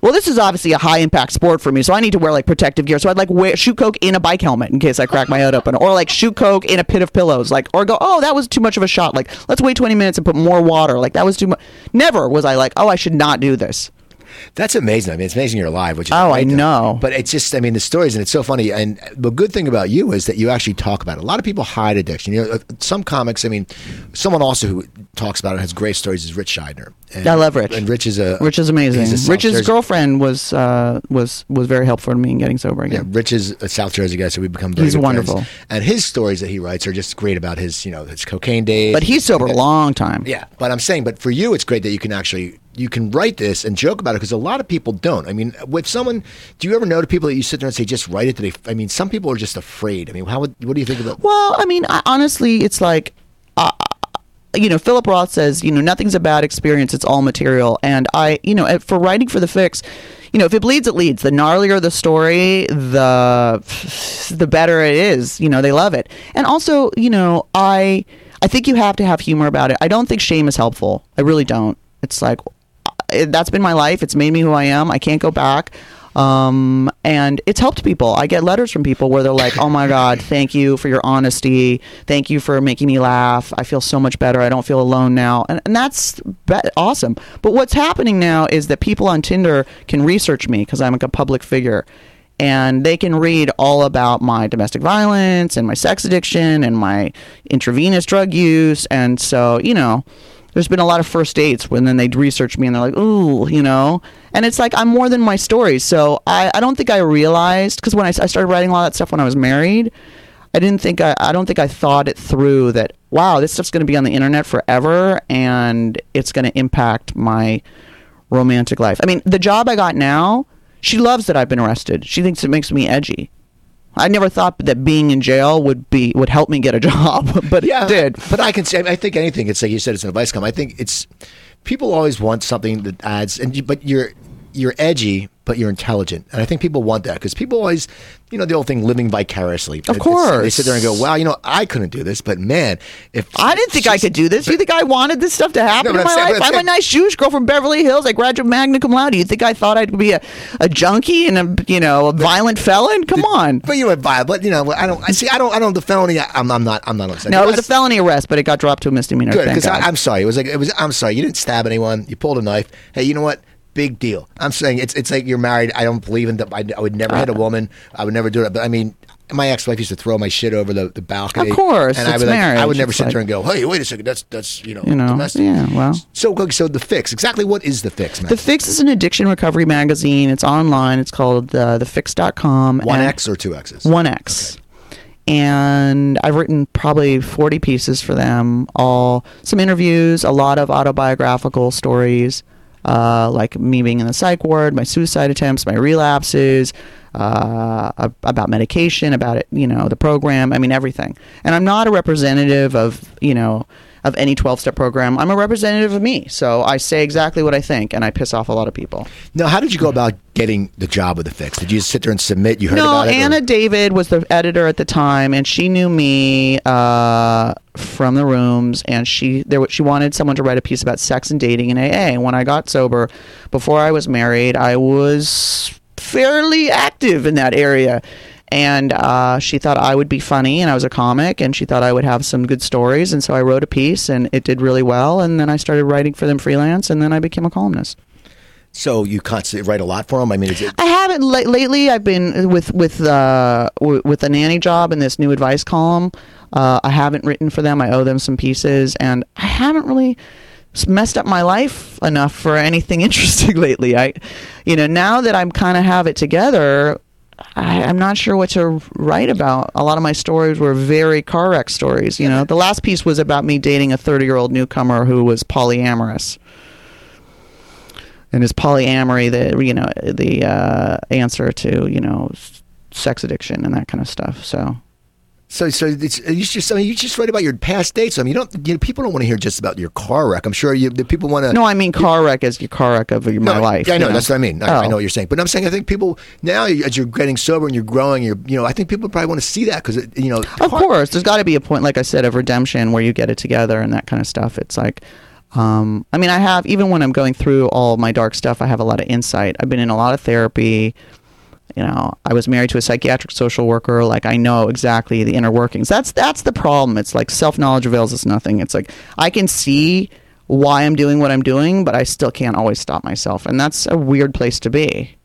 Speaker 2: well, this is obviously a high impact sport for me, so I need to wear like protective gear. So I'd like wear, shoot coke in a bike helmet in case I crack my head open, or like shoot coke in a pit of pillows, like or go, oh, that was too much of a shot. Like let's wait twenty minutes and put more water. Like that was too much. Never was I like, oh, I should not do this.
Speaker 1: That's amazing. I mean, it's amazing you're alive, which is
Speaker 2: Oh, I know.
Speaker 1: But it's just, I mean, the stories, and it's so funny. And the good thing about you is that you actually talk about it. A lot of people hide addiction. You know, uh, some comics. I mean, someone also who talks about it has great stories is Rich Shydner. And,
Speaker 2: I love Rich.
Speaker 1: And Rich is a
Speaker 2: Rich is amazing.
Speaker 1: he's a South
Speaker 2: Rich's
Speaker 1: Jersey-
Speaker 2: girlfriend was uh, was was very helpful to me in getting sober again. Yeah.
Speaker 1: Rich is a South Jersey guy, so we become very
Speaker 2: He's
Speaker 1: good friends.
Speaker 2: wonderful.
Speaker 1: And his stories that he writes are just great about his, you know, his cocaine days.
Speaker 2: But he's sober a long time.
Speaker 1: Yeah, but I'm saying, but for you, it's great that you can actually you can write this and joke about it because a lot of people don't. I mean, with someone, do you ever know to people that you sit there and say just write it? They? I mean, some people are just afraid. I mean, how would what do you think about?
Speaker 2: Well, I mean, I, honestly, it's like, uh, you know, Philip Roth says, you know, nothing's a bad experience; it's all material. And I, you know, uh, for writing for the fix, you know, if it bleeds, it leads. The gnarlier the story, the the better it is. You know, they love it. And also, you know, I I think you have to have humor about it. I don't think shame is helpful. I really don't. It's like that's been my life. It's made me who I am. I can't go back. Um, and it's helped people. I get letters from people where they're like, "Oh my God, thank you for your honesty. Thank you for making me laugh. I feel so much better. I don't feel alone now." And, and that's be- awesome. But what's happening now is that people on Tinder can research me because I'm like a public figure, and they can read all about my domestic violence and my sex addiction and my intravenous drug use. And so, you know, there's been a lot of first dates when then they'd research me and they're like, ooh, you know? And it's like, I'm more than my stories. So I, I don't think I realized, because when I, I started writing all that stuff when I was married, I didn't think, I, I don't think I thought it through that, wow, this stuff's going to be on the internet forever and it's going to impact my romantic life. I mean, the job I got now, she loves that I've been arrested. She thinks it makes me edgy. I never thought that being in jail would be would help me get a job, but it did.
Speaker 1: But I can say, I think anything. It's like you said, it's an advice column. I think it's people always want something that adds, and you, but you're you're edgy, but you're intelligent, and I think people want that because people always, you know, the old thing, living vicariously.
Speaker 2: Of course.
Speaker 1: they sit there and go, "Wow, you know, I couldn't do this, but man, if
Speaker 2: I didn't think I could do this. You think I wanted this stuff to happen
Speaker 1: No,
Speaker 2: in my
Speaker 1: saying-
Speaker 2: life?
Speaker 1: I'm
Speaker 2: I'm a nice Jewish girl from Beverly Hills. I graduated magna cum laude. You think I thought I'd be a, a junkie and a you know a violent felon? Come on.
Speaker 1: But you were vile, but you know, I don't. I see. I don't. I don't. The felony. I, I'm, I'm not. I'm not upset.
Speaker 2: No, it was a felony arrest, but it got dropped to a misdemeanor.
Speaker 1: Good, because I'm sorry. It was like it was. I'm sorry. You didn't stab anyone. You pulled a knife. Hey, you know what? Big deal. I'm saying it's it's like you're married. I don't believe in that. I, I would never hit a woman. I would never do it. But I mean, my ex-wife used to throw my shit over the, the balcony.
Speaker 2: Of course,
Speaker 1: and I would like, I would never
Speaker 2: It's
Speaker 1: sit
Speaker 2: like-
Speaker 1: there and go, "Hey, wait a second. That's that's you know,
Speaker 2: you know,
Speaker 1: domestic."
Speaker 2: yeah. Well,
Speaker 1: So okay, so the fix. Exactly what is the fix, man?
Speaker 2: the Fix is an addiction recovery magazine. It's online. It's called uh, thefix.com.
Speaker 1: One X or two X's?
Speaker 2: One X. And I've written probably 40 pieces for them, all some interviews, a lot of autobiographical stories, uh, like me being in the psych ward, my suicide attempts, my relapses, uh, about medication, about it, you know, the program. I mean, everything. And I'm not a representative of, you know, of any 12 step program. I'm a representative of me. So I say exactly what I think, and I piss off a lot of people.
Speaker 1: Now, how did you go about getting the job with the fix? Did you just sit there and submit? You heard
Speaker 2: no,
Speaker 1: about it? or-
Speaker 2: Anna David was the editor at the time, and she knew me uh, from the rooms, and she there she wanted someone to write a piece about sex and dating in AA. And when I got sober, before I was married, I was fairly active in that area. And uh, she thought I would be funny, and I was a comic, and she thought I would have some good stories, and so I wrote a piece, and it did really well. And then I started writing for them freelance, and then I became a columnist.
Speaker 1: So you constantly write a lot for them. I mean, it?
Speaker 2: I haven't la- lately. I've been with with uh, w- with the nanny job and this new advice column. Uh, I haven't written for them. I owe them some pieces, and I haven't really messed up my life enough for anything interesting lately. I, you know, now that I'm kind of have it together. I, I'm not sure what to write about. A lot of my stories were very car wreck stories. You know, the last piece was about me dating a 30 year old newcomer who was polyamorous and is polyamory the you know the uh, answer to you know sex addiction and that kind of stuff so
Speaker 1: So, so it's you just I mean, you just write about your past dates. I mean, you don't. You know, people don't want to hear just about your car wreck. I'm sure you. The people want to.
Speaker 2: no i mean car wreck is your car wreck of your, my life
Speaker 1: Yeah, I
Speaker 2: you
Speaker 1: know, That's what I mean. I, I
Speaker 2: Oh.
Speaker 1: know what you're saying, but I'm saying I think people now, as you're getting sober and you're growing, you're you know, I think people probably want to see that because you know,
Speaker 2: of course there's got to be a point like i said of redemption where you get it together and that kind of stuff it's like Um, I mean, I have even when I'm going through all my dark stuff, I have a lot of insight. I've been in a lot of therapy. You know, I was married to a psychiatric social worker. Like, I know exactly the inner workings. That's that's the problem. It's like self knowledge avails us nothing. It's like I can see why I'm doing what I'm doing, but I still can't always stop myself, and that's a weird place to be.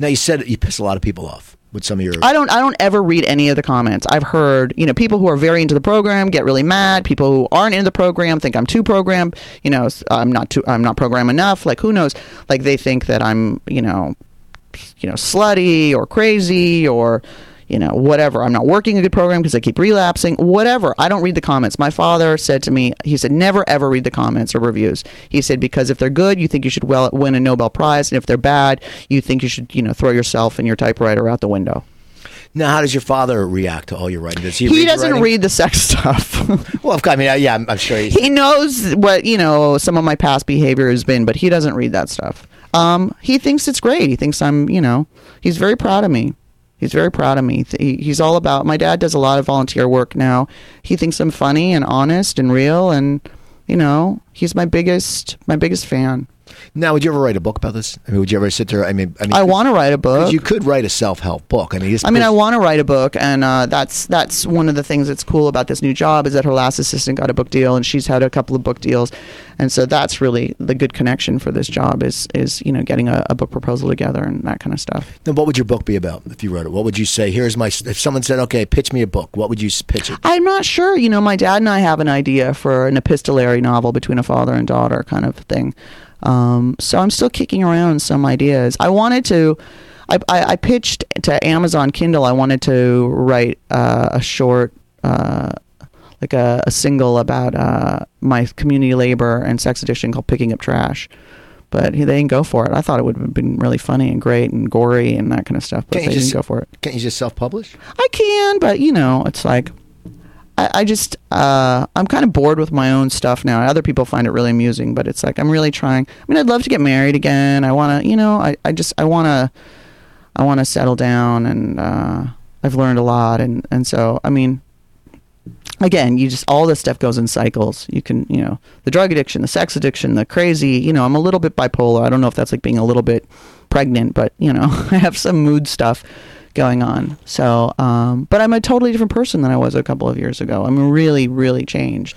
Speaker 1: Now you said you piss a lot of people off with some of your.
Speaker 2: I don't I don't ever read any of the comments. I've heard, you know, people who are very into the program get really mad. People who aren't into the program think I'm too programmed, you know, I'm not too I'm not programmed enough. Like who knows? Like they think that I'm, you know, you know, slutty or crazy or you know, whatever. I'm not working a good program because I keep relapsing. Whatever. I don't read the comments. My father said to me, he said, never ever read the comments or reviews. He said because if they're good, you think you should well win a Nobel Prize, and if they're bad, you think you should, you know, throw yourself and your typewriter out the window.
Speaker 1: Now, how does your father react to all your writing? Does he?
Speaker 2: He
Speaker 1: read
Speaker 2: doesn't read the sex stuff.
Speaker 1: Well, I mean, yeah, I'm, I'm sure
Speaker 2: he knows what you know some of my past behavior has been, but he doesn't read that stuff. Um, he thinks it's great. He thinks I'm, you know, he's very proud of me. He's very proud of me. He, he's all about. My dad does a lot of volunteer work now. He thinks I'm funny and honest and real, and you know, he's my biggest my biggest fan.
Speaker 1: Now, would you ever write a book about this? I mean, would you ever sit there? I mean, I mean,
Speaker 2: I want to write a book.
Speaker 1: You could write a self-help book. I mean,
Speaker 2: I mean, I want to write a book, and uh, that's that's one of the things that's cool about this new job is that her last assistant got a book deal, and she's had a couple of book deals, and so that's really the good connection for this job is is you know getting a, a book proposal together and that kind of stuff.
Speaker 1: Then what would your book be about if you wrote it? What would you say? Here's my. If someone said, "Okay, pitch me a book," what would you pitch it?
Speaker 2: I'm not sure. You know, my dad and I have an idea for an epistolary novel between a father and daughter kind of thing. Um, so I'm still kicking around some ideas. I wanted to. I, I, I pitched to Amazon Kindle. I wanted to write uh, a short, uh, like a, a single about uh, my community labor and sex addiction called "Picking Up Trash." But they didn't go for it. I thought it would have been really funny and great and gory and that kind of stuff. But
Speaker 1: Can't
Speaker 2: they
Speaker 1: just-
Speaker 2: didn't go for it.
Speaker 1: Can't you just self-publish?
Speaker 2: I can, but you know, it's like I, I just uh, I'm kind of bored with my own stuff now. Other people find it really amusing, but it's like I'm really trying. I mean, I'd love to get married again. I want to, you know, I, I just I want to I want to settle down, and uh, I've learned a lot, and and so I mean. Again, you just all this stuff goes in cycles. You can, you know, the drug addiction, the sex addiction, the crazy. You know, I'm a little bit bipolar. I don't know if that's like being a little bit pregnant, but you know, I have some mood stuff going on. So, um, but I'm a totally different person than I was a couple of years ago. I'm really, really changed.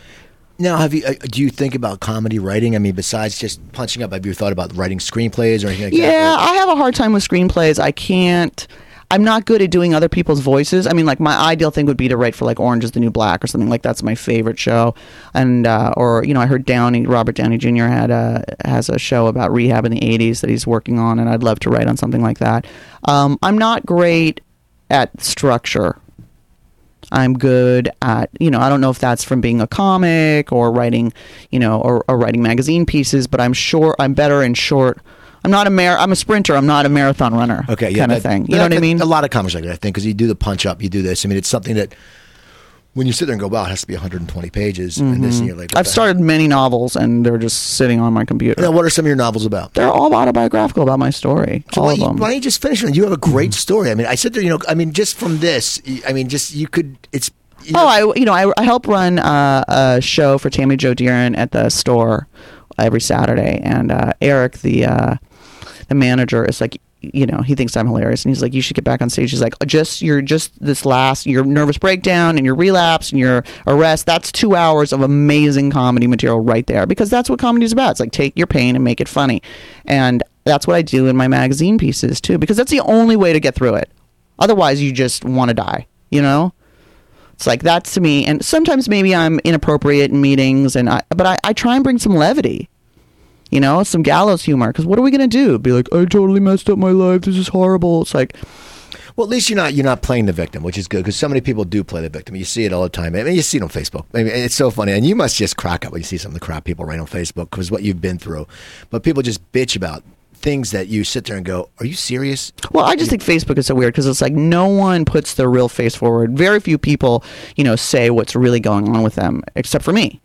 Speaker 1: Now, have you? Uh, do you think about comedy writing? I mean, besides just punching up, have you thought about writing screenplays or anything like
Speaker 2: Yeah,
Speaker 1: that?
Speaker 2: I have a hard time with screenplays. I can't. I'm not good at doing other people's voices. I mean, like my ideal thing would be to write for like Orange Is the New Black or something like that's my favorite show. And uh, or you know, I heard Downey Robert Downey Jr. had a has a show about rehab in the '80s that he's working on, and I'd love to write on something like that. Um, I'm not great at structure. I'm good at, you know, I don't know if that's from being a comic or writing, you know, or, or writing magazine pieces, but I'm sure I'm better in short. I'm not a mar- I'm a sprinter. I'm not a marathon runner.
Speaker 1: Okay, yeah,
Speaker 2: kind of thing. You know what I mean?
Speaker 1: A lot of comics like that, I think, because you do the punch up, you do this. I mean, it's something that when you sit there and go, "Wow, it has to be 120 pages," and this, and you're like,
Speaker 2: Mm-hmm. I've started many novels, and they're just sitting on my computer.
Speaker 1: Now, what are some of your novels about?
Speaker 2: They're all autobiographical about my story.
Speaker 1: So
Speaker 2: all
Speaker 1: why,
Speaker 2: of
Speaker 1: you-
Speaker 2: them.
Speaker 1: why don't you just finish it? You have a great story. I mean, I sit there, you know, I mean, just from this, I mean, just you could, it's. You know,
Speaker 2: Oh, I you know I, I help run uh, a show for Tammy Joe Deeren at the store every Saturday, and uh, Eric the uh, the manager is like you know he thinks I'm hilarious, and he's like you should get back on stage. He's like just you're just this last your nervous breakdown and your relapse and your arrest. That's two hours of amazing comedy material right there because that's what comedy is about. It's like take your pain and make it funny, and that's what I do in my magazine pieces too because that's the only way to get through it. Otherwise, you just want to die. You know. It's like that's to me, and sometimes maybe I'm inappropriate in meetings, and I, but I, I try and bring some levity, you know, some gallows humor. Because what are we gonna do? Be like, I totally messed up my life. This is horrible. It's like,
Speaker 1: well, at least you're not you're not playing the victim, which is good because so many people do play the victim. You see it all the time. I mean, you see it on Facebook. I mean, it's so funny, and you must just crack up when you see some of the crap people write on Facebook because what you've been through. But people just bitch about things that you sit there and go, "Are you serious?"
Speaker 2: well, I just think Facebook is so weird because it's like no one puts their real face forward. Very few people, you know, say what's really going on with them, except for me.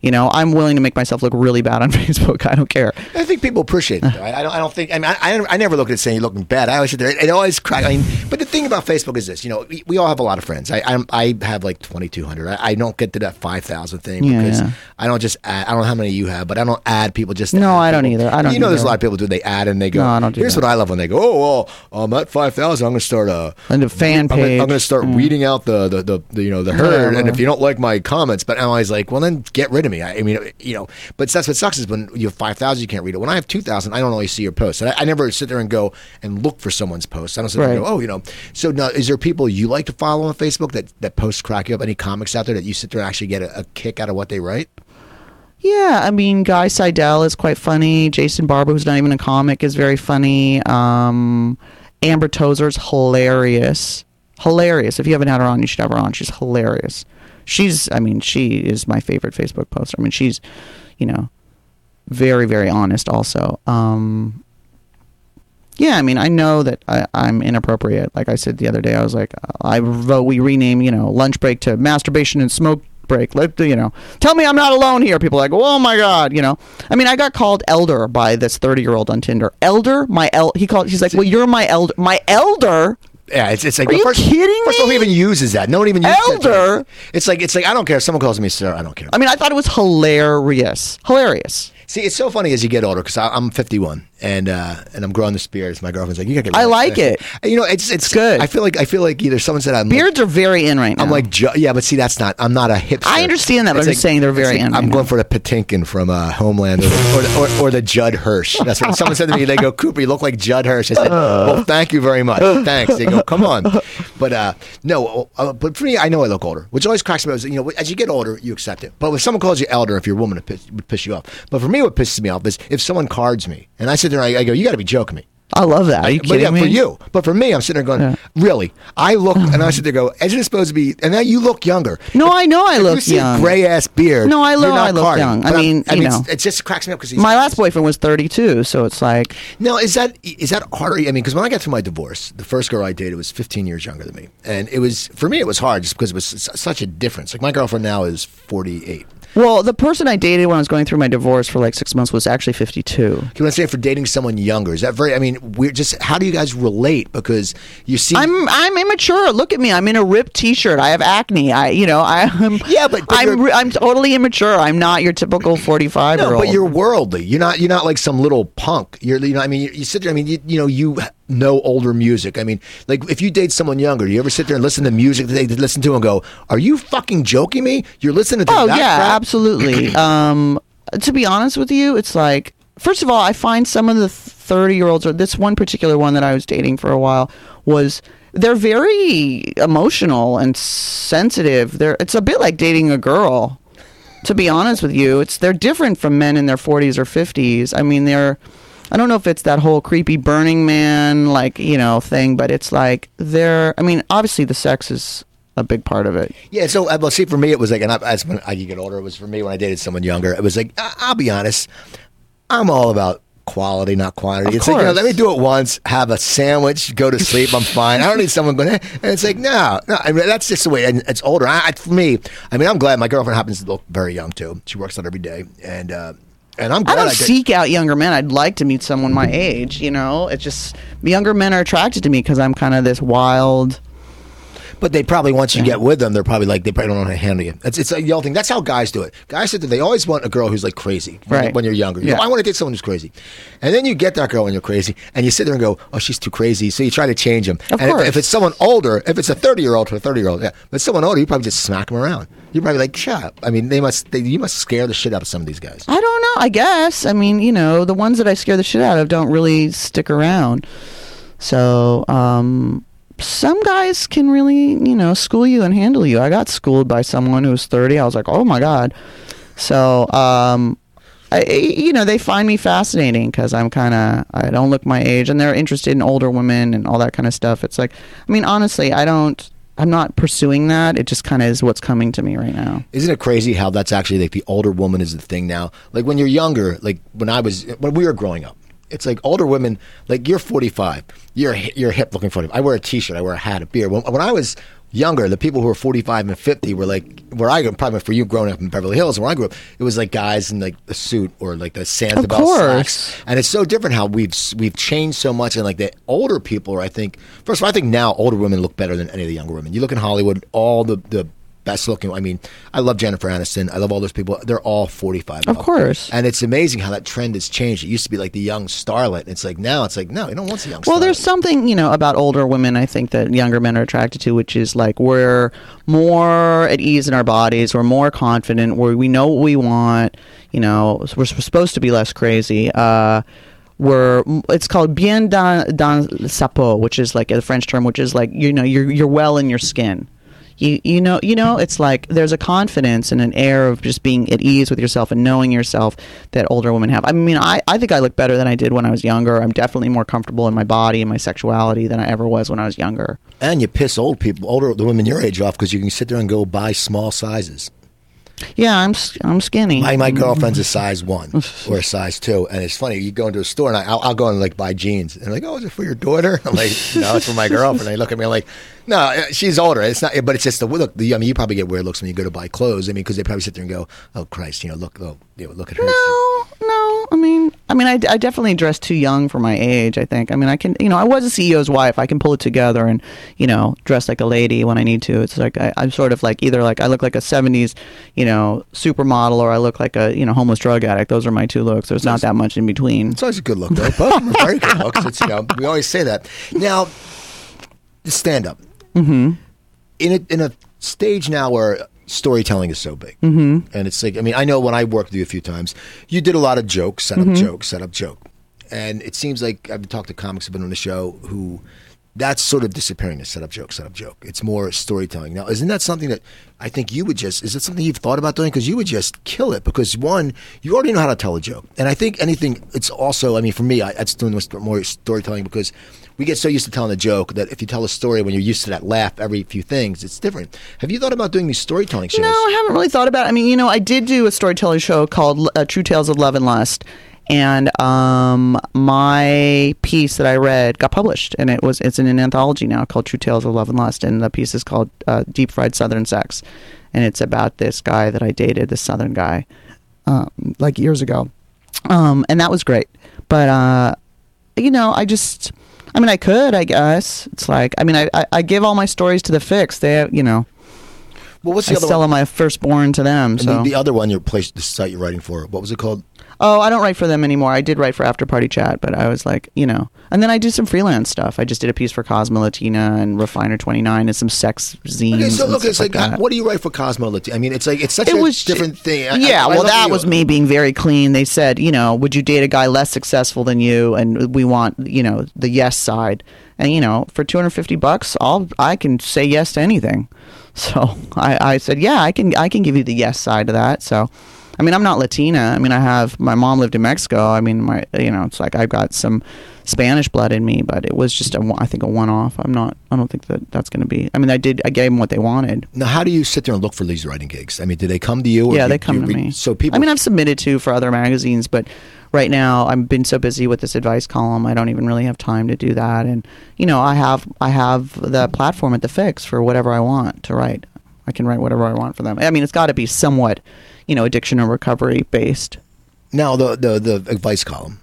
Speaker 2: You know, I'm willing to make myself look really bad on Facebook. I don't care.
Speaker 1: I think people appreciate it. though. I, don't. I don't think. I mean, I, I, never look at it saying you're looking bad. I always sit there. It always crack. I mean, but the thing about Facebook is this. You know, we, we all have a lot of friends. I I'm, I have like 2,200. I, I don't get to that 5,000 thing
Speaker 2: Yeah,
Speaker 1: because
Speaker 2: yeah.
Speaker 1: I don't just. Add, I don't know how many you have, but I don't add people just. to
Speaker 2: No, I don't
Speaker 1: people.
Speaker 2: either. I don't
Speaker 1: You know, there's a lot of people do. They add and they go.
Speaker 2: No, I don't do
Speaker 1: Here's
Speaker 2: that.
Speaker 1: what I love when they go. Oh, well, I'm at 5,000. I'm going to start uh, a.
Speaker 2: And the fan
Speaker 1: I'm gonna-
Speaker 2: page.
Speaker 1: I'm going to start mm. weeding out the, the, the, the you know the herd, and if you don't like my comments, but I'm always like, well, then get rid of me. I, I mean, you know, but that's what sucks is when you have five thousand, you can't read it. When I have two thousand, I don't always see your posts, and I, I never sit there and go and look for someone's posts. I don't sit there and go, oh, you know. So now, is there people you like to follow on Facebook that that posts crack you up? Any comics out there that you sit there and actually get a, a kick out of what they write?
Speaker 2: Yeah, I mean, Guy Seidel is quite funny. Jason Barber, who's not even a comic, is very funny. Um, Amber Tozer's hilarious. Hilarious. If you haven't had her on, you should have her on. She's hilarious. She's, I mean, she is my favorite Facebook poster. I mean, she's, you know, very, very honest also. Um, yeah, I mean, I know that I, I'm inappropriate. Like I said the other day, I was like, I vote we rename, you know, lunch break to masturbation and smoke break. The, you know, tell me I'm not alone here. People like, oh my god, you know. I mean, I got called elder by this 30 year old on Tinder. Elder, my el. He called. He's like, well, you're my elder. My elder.
Speaker 1: Yeah, it's, it's like
Speaker 2: Are you
Speaker 1: first,
Speaker 2: kidding
Speaker 1: First of all, who even uses that? No one even uses that.
Speaker 2: Elder?
Speaker 1: It's like it's like I don't care. If someone calls me sir, I don't care.
Speaker 2: I mean, I thought it was hilarious. Hilarious.
Speaker 1: See, it's so funny as you get older because I'm 51 and uh, and I'm growing the beards. My girlfriend's like, you gotta get. rid
Speaker 2: I like
Speaker 1: that."
Speaker 2: it.
Speaker 1: You know, it's it's
Speaker 2: good.
Speaker 1: I feel like I feel like either someone said I'm like-
Speaker 2: Beards are very in right now.
Speaker 1: I'm like, yeah, but see, that's not. I'm not a hipster.
Speaker 2: I understand that, but
Speaker 1: It's
Speaker 2: I'm just saying they're very
Speaker 1: like
Speaker 2: in
Speaker 1: I'm
Speaker 2: right
Speaker 1: going
Speaker 2: now.
Speaker 1: for the Patinkin from uh, Homeland or the, or, the, or, or the Judd Hirsch. That's what someone said to me. They go, Cooper, you look like Judd Hirsch. I said, well, thank you very much. Thanks. They go, come on. But uh, no, uh, but for me, I know I look older, which always cracks me up. is, You know, as you get older, you accept it. But if someone calls you elder, if you're a woman, it piss, would piss you off. But for me, what pisses me off is if someone cards me and I sit there and I, I go, you got to be joking me.
Speaker 2: I love that. Are you
Speaker 1: But
Speaker 2: kidding
Speaker 1: yeah,
Speaker 2: me?
Speaker 1: for you. But for me, I'm sitting there going, really? I look, and I sit there go, isn't it supposed to be? And now you look younger.
Speaker 2: No, I know I
Speaker 1: If
Speaker 2: look
Speaker 1: you see
Speaker 2: young.
Speaker 1: a gray ass beard.
Speaker 2: No, I
Speaker 1: you're not
Speaker 2: I look
Speaker 1: carding.
Speaker 2: young. I
Speaker 1: But I'm-
Speaker 2: mean, you
Speaker 1: it's-
Speaker 2: know.
Speaker 1: it just cracks me up because
Speaker 2: My last boyfriend was 32, so it's like,
Speaker 1: Now, is that is that harder? I mean, because when I got through my divorce, the first girl I dated was 15 years younger than me, and it was for me it was hard just because it was s- such a difference. Like my girlfriend now is 48.
Speaker 2: Well, the person I dated when I was going through my divorce for like six months was actually 52.
Speaker 1: You know what I'm saying? For dating someone younger, is that very? I mean, we're just. How do you guys relate? Because you see,
Speaker 2: I'm I'm immature. Look at me. I'm in a ripped T-shirt. I have acne. I you know I am.
Speaker 1: Yeah, but- but
Speaker 2: I'm I'm totally immature. I'm not your typical 45 year
Speaker 1: No, but you're worldly. You're not. You're not like some little punk. You're. You know. I mean, you, you sit there. I mean, you, you know, you know older music. I mean, like if you date someone younger, do you ever sit there and listen to music that they listen to and go, "Are you fucking joking me? You're listening to
Speaker 2: Oh
Speaker 1: that
Speaker 2: yeah,
Speaker 1: crap?"
Speaker 2: absolutely. um, to be honest with you, it's like first of all, I find some of the thirty year olds, or this one particular one that I was dating for a while, was they're very emotional and sensitive. They're it's a bit like dating a girl. To be honest with you, it's they're different from men in their forties or fifties. I mean, they're. I don't know if it's that whole creepy Burning Man like you know thing, but it's like they're. I mean, obviously the sex is a big part of it.
Speaker 1: Yeah, so uh, well, see, for me, it was like, and I, as when I get older, it was for me when I dated someone younger. It was like, I, I'll be honest, I'm all about quality, not quantity.
Speaker 2: Of
Speaker 1: it's like, you know,
Speaker 2: course.
Speaker 1: let me do it once, have a sandwich, go to sleep, I'm fine. I don't need someone going. "Eh," And it's like, no, no. I mean, that's just the way. And it's older. I, I- for me, I mean, I'm glad my girlfriend happens to look very young too. She works out every day, and uh, and I'm
Speaker 2: I
Speaker 1: glad
Speaker 2: don't
Speaker 1: I
Speaker 2: seek out younger men. I'd like to meet someone my age. You know, it's just younger men are attracted to me because I'm kind of this wild.
Speaker 1: But they probably once you get with them, they're probably like they probably don't know how to handle you. It's it's a yell thing. That's how guys do it. Guys sit there, they always want a girl who's like crazy when-
Speaker 2: Right.
Speaker 1: when you're younger. You
Speaker 2: Yeah.
Speaker 1: go, I want to date someone who's crazy, and then you get that girl and you're crazy, and you sit there and go, oh, she's too crazy. So you try to change them.
Speaker 2: Of
Speaker 1: and if-
Speaker 2: course.
Speaker 1: If, it's someone older, if it's a 30 year old to a 30 year old, yeah, but someone older, you probably just smack them around. You're probably like, shut up. I mean, they must they, you must scare the shit out of some of these guys.
Speaker 2: I don't know. I guess. I mean, you know, the ones that I scare the shit out of don't really stick around. So, um, some guys can really, you know, school you and handle you. I got schooled by someone who was 30. I was like, oh my God. So, um, I, you know, they find me fascinating because I'm kind of, I don't look my age and they're interested in older women and all that kind of stuff. It's like, I mean, honestly, I don't, I'm not pursuing that. It just kind of is what's coming to me right now.
Speaker 1: Isn't it crazy how that's actually like the older woman is the thing now? Like when you're younger, like when I was when we were growing up, it's like older women. Like you're 45, you're you're hip looking 45. I wear a t-shirt, I wear a hat, a beard. When, when I was younger, the people who were 45 and 50 were like, where I grew up, probably for you growing up in Beverly Hills, where I grew up, it was like guys in like a suit or like the
Speaker 2: Sansabelt
Speaker 1: slacks. And it's so different how we've we've changed so much. And like the older people are, I think, first of all, I think now older women look better than any of the younger women. You look in Hollywood, all the, the best looking, I mean, I love Jennifer Aniston. I love all those people. They're all 45.
Speaker 2: Of course.
Speaker 1: And it's amazing how that trend has changed. It used to be like the young starlet. It's like now it's like, no, you don't want the young
Speaker 2: Well,
Speaker 1: starlet.
Speaker 2: there's something you know about older women. I think that younger men are attracted to, which is like we're more at ease in our bodies. We're more confident. Where we know what we want. You know, we're supposed to be less crazy. Uh, we're it's called bien dans, dans sa peau, which is like a French term, which is like you know you're you're well in your skin. You you know you know it's like there's a confidence and an air of just being at ease with yourself and knowing yourself that older women have. I mean, I, I think I look better than I did when I was younger. I'm definitely more comfortable in my body and my sexuality than I ever was when I was younger.
Speaker 1: And you piss old people, older the women your age off because you can sit there and go buy small sizes.
Speaker 2: Yeah, I'm I'm skinny.
Speaker 1: My my girlfriend's a size one or a size two, and it's funny. You go into a store and I, I'll, I'll go and like buy jeans, and they're like, "Oh, is it for your daughter?" I'm like, "No, it's for my girlfriend." And they look at me like, "No, uh, she's older. It's not." But it's just the look. The, I mean, you probably get weird looks when you go to buy clothes. I mean, because they probably sit there and go, "Oh Christ, you know, look, oh, you know, look at her."
Speaker 2: No, no. I mean, I mean, I, I definitely dress too young for my age. I think. I mean, I can, you know, I was a CEO's wife. I can pull it together and, you know, dress like a lady when I need to. It's like I, I'm sort of like either like I look like a '70s, you know, supermodel, or I look like a you know homeless drug addict. Those are my two looks. There's not that much in between.
Speaker 1: It's always a good look, though. Both of them are very good looks. It's, you know, we always say that. Now, stand up. Mm-hmm. In a, in a stage now where storytelling is so big, mm-hmm. and it's like, I mean, I know when I worked with you a few times, you did a lot of jokes, set up
Speaker 2: Mm-hmm.
Speaker 1: joke, set up joke. And it seems like I've talked to comics who've been on the show who that's sort of disappearing to set up joke, set up joke. It's more storytelling. Now, isn't that something that I think you would just, is it something you've thought about doing? Because you would just kill it. Because one, you already know how to tell a joke. And I think anything, it's also, I mean, for me, I, it's doing more storytelling because we get so used to telling a joke that if you tell a story when you're used to that laugh every few things, it's different. Have you thought about doing these storytelling shows?
Speaker 2: No, I haven't really thought about it. I mean, you know, I did do a storytelling show called uh, True Tales of Love and Lust. And um, my piece that I read got published, and it was it's in an anthology now called True Tales of Love and Lust, and the piece is called uh, Deep Fried Southern Sex, and it's about this guy that I dated, this Southern guy, um, like years ago, um, and that was great. But uh, you know, I just, I mean, I could, I guess. It's like, I mean, I, I, I give all my stories to the Fix. They, you know,
Speaker 1: well, what's
Speaker 2: I
Speaker 1: the other
Speaker 2: sell
Speaker 1: one?
Speaker 2: my firstborn to them.
Speaker 1: And
Speaker 2: So
Speaker 1: the, the other one, your place, the site you're writing for, what was it called?
Speaker 2: Oh, I don't write for them anymore. I did write for After Party Chat, but I was like, you know, and then I do some freelance stuff. I just did a piece for Cosmo Latina and Refinery29 and some sex zines.
Speaker 1: Okay, so look, it's like, uh,
Speaker 2: that.
Speaker 1: what do you write for Cosmo? Latina? I mean, it's like it's such
Speaker 2: it
Speaker 1: a
Speaker 2: was
Speaker 1: different thing. I-
Speaker 2: Yeah,
Speaker 1: I- I
Speaker 2: well, that
Speaker 1: you.
Speaker 2: was me being very clean. They said, you know, would you date a guy less successful than you? And we want, you know, the yes side. And you know, for two hundred fifty bucks, I'll I can say yes to anything. So I, I said, yeah, I can I can give you the yes side of that. So. I mean, I'm not Latina. I mean, I have my mom lived in Mexico. I mean, my you know, it's like I've got some Spanish blood in me, but it was just a I think a one off. I'm not. I don't think that that's going to be. I mean, I did. I gave them what they wanted.
Speaker 1: Now, how do you sit there and look for these writing gigs? I mean, do they come to you? Or
Speaker 2: yeah,
Speaker 1: do
Speaker 2: they come
Speaker 1: you
Speaker 2: to me.
Speaker 1: So people.
Speaker 2: I mean, I've submitted to for other magazines, but right now I've been so busy with this advice column, I don't even really have time to do that. And you know, I have I have the platform at the Fix for whatever I want to write. I can write whatever I want for them. I mean, it's got to be somewhat, you know, addiction or recovery based.
Speaker 1: now the the the advice column.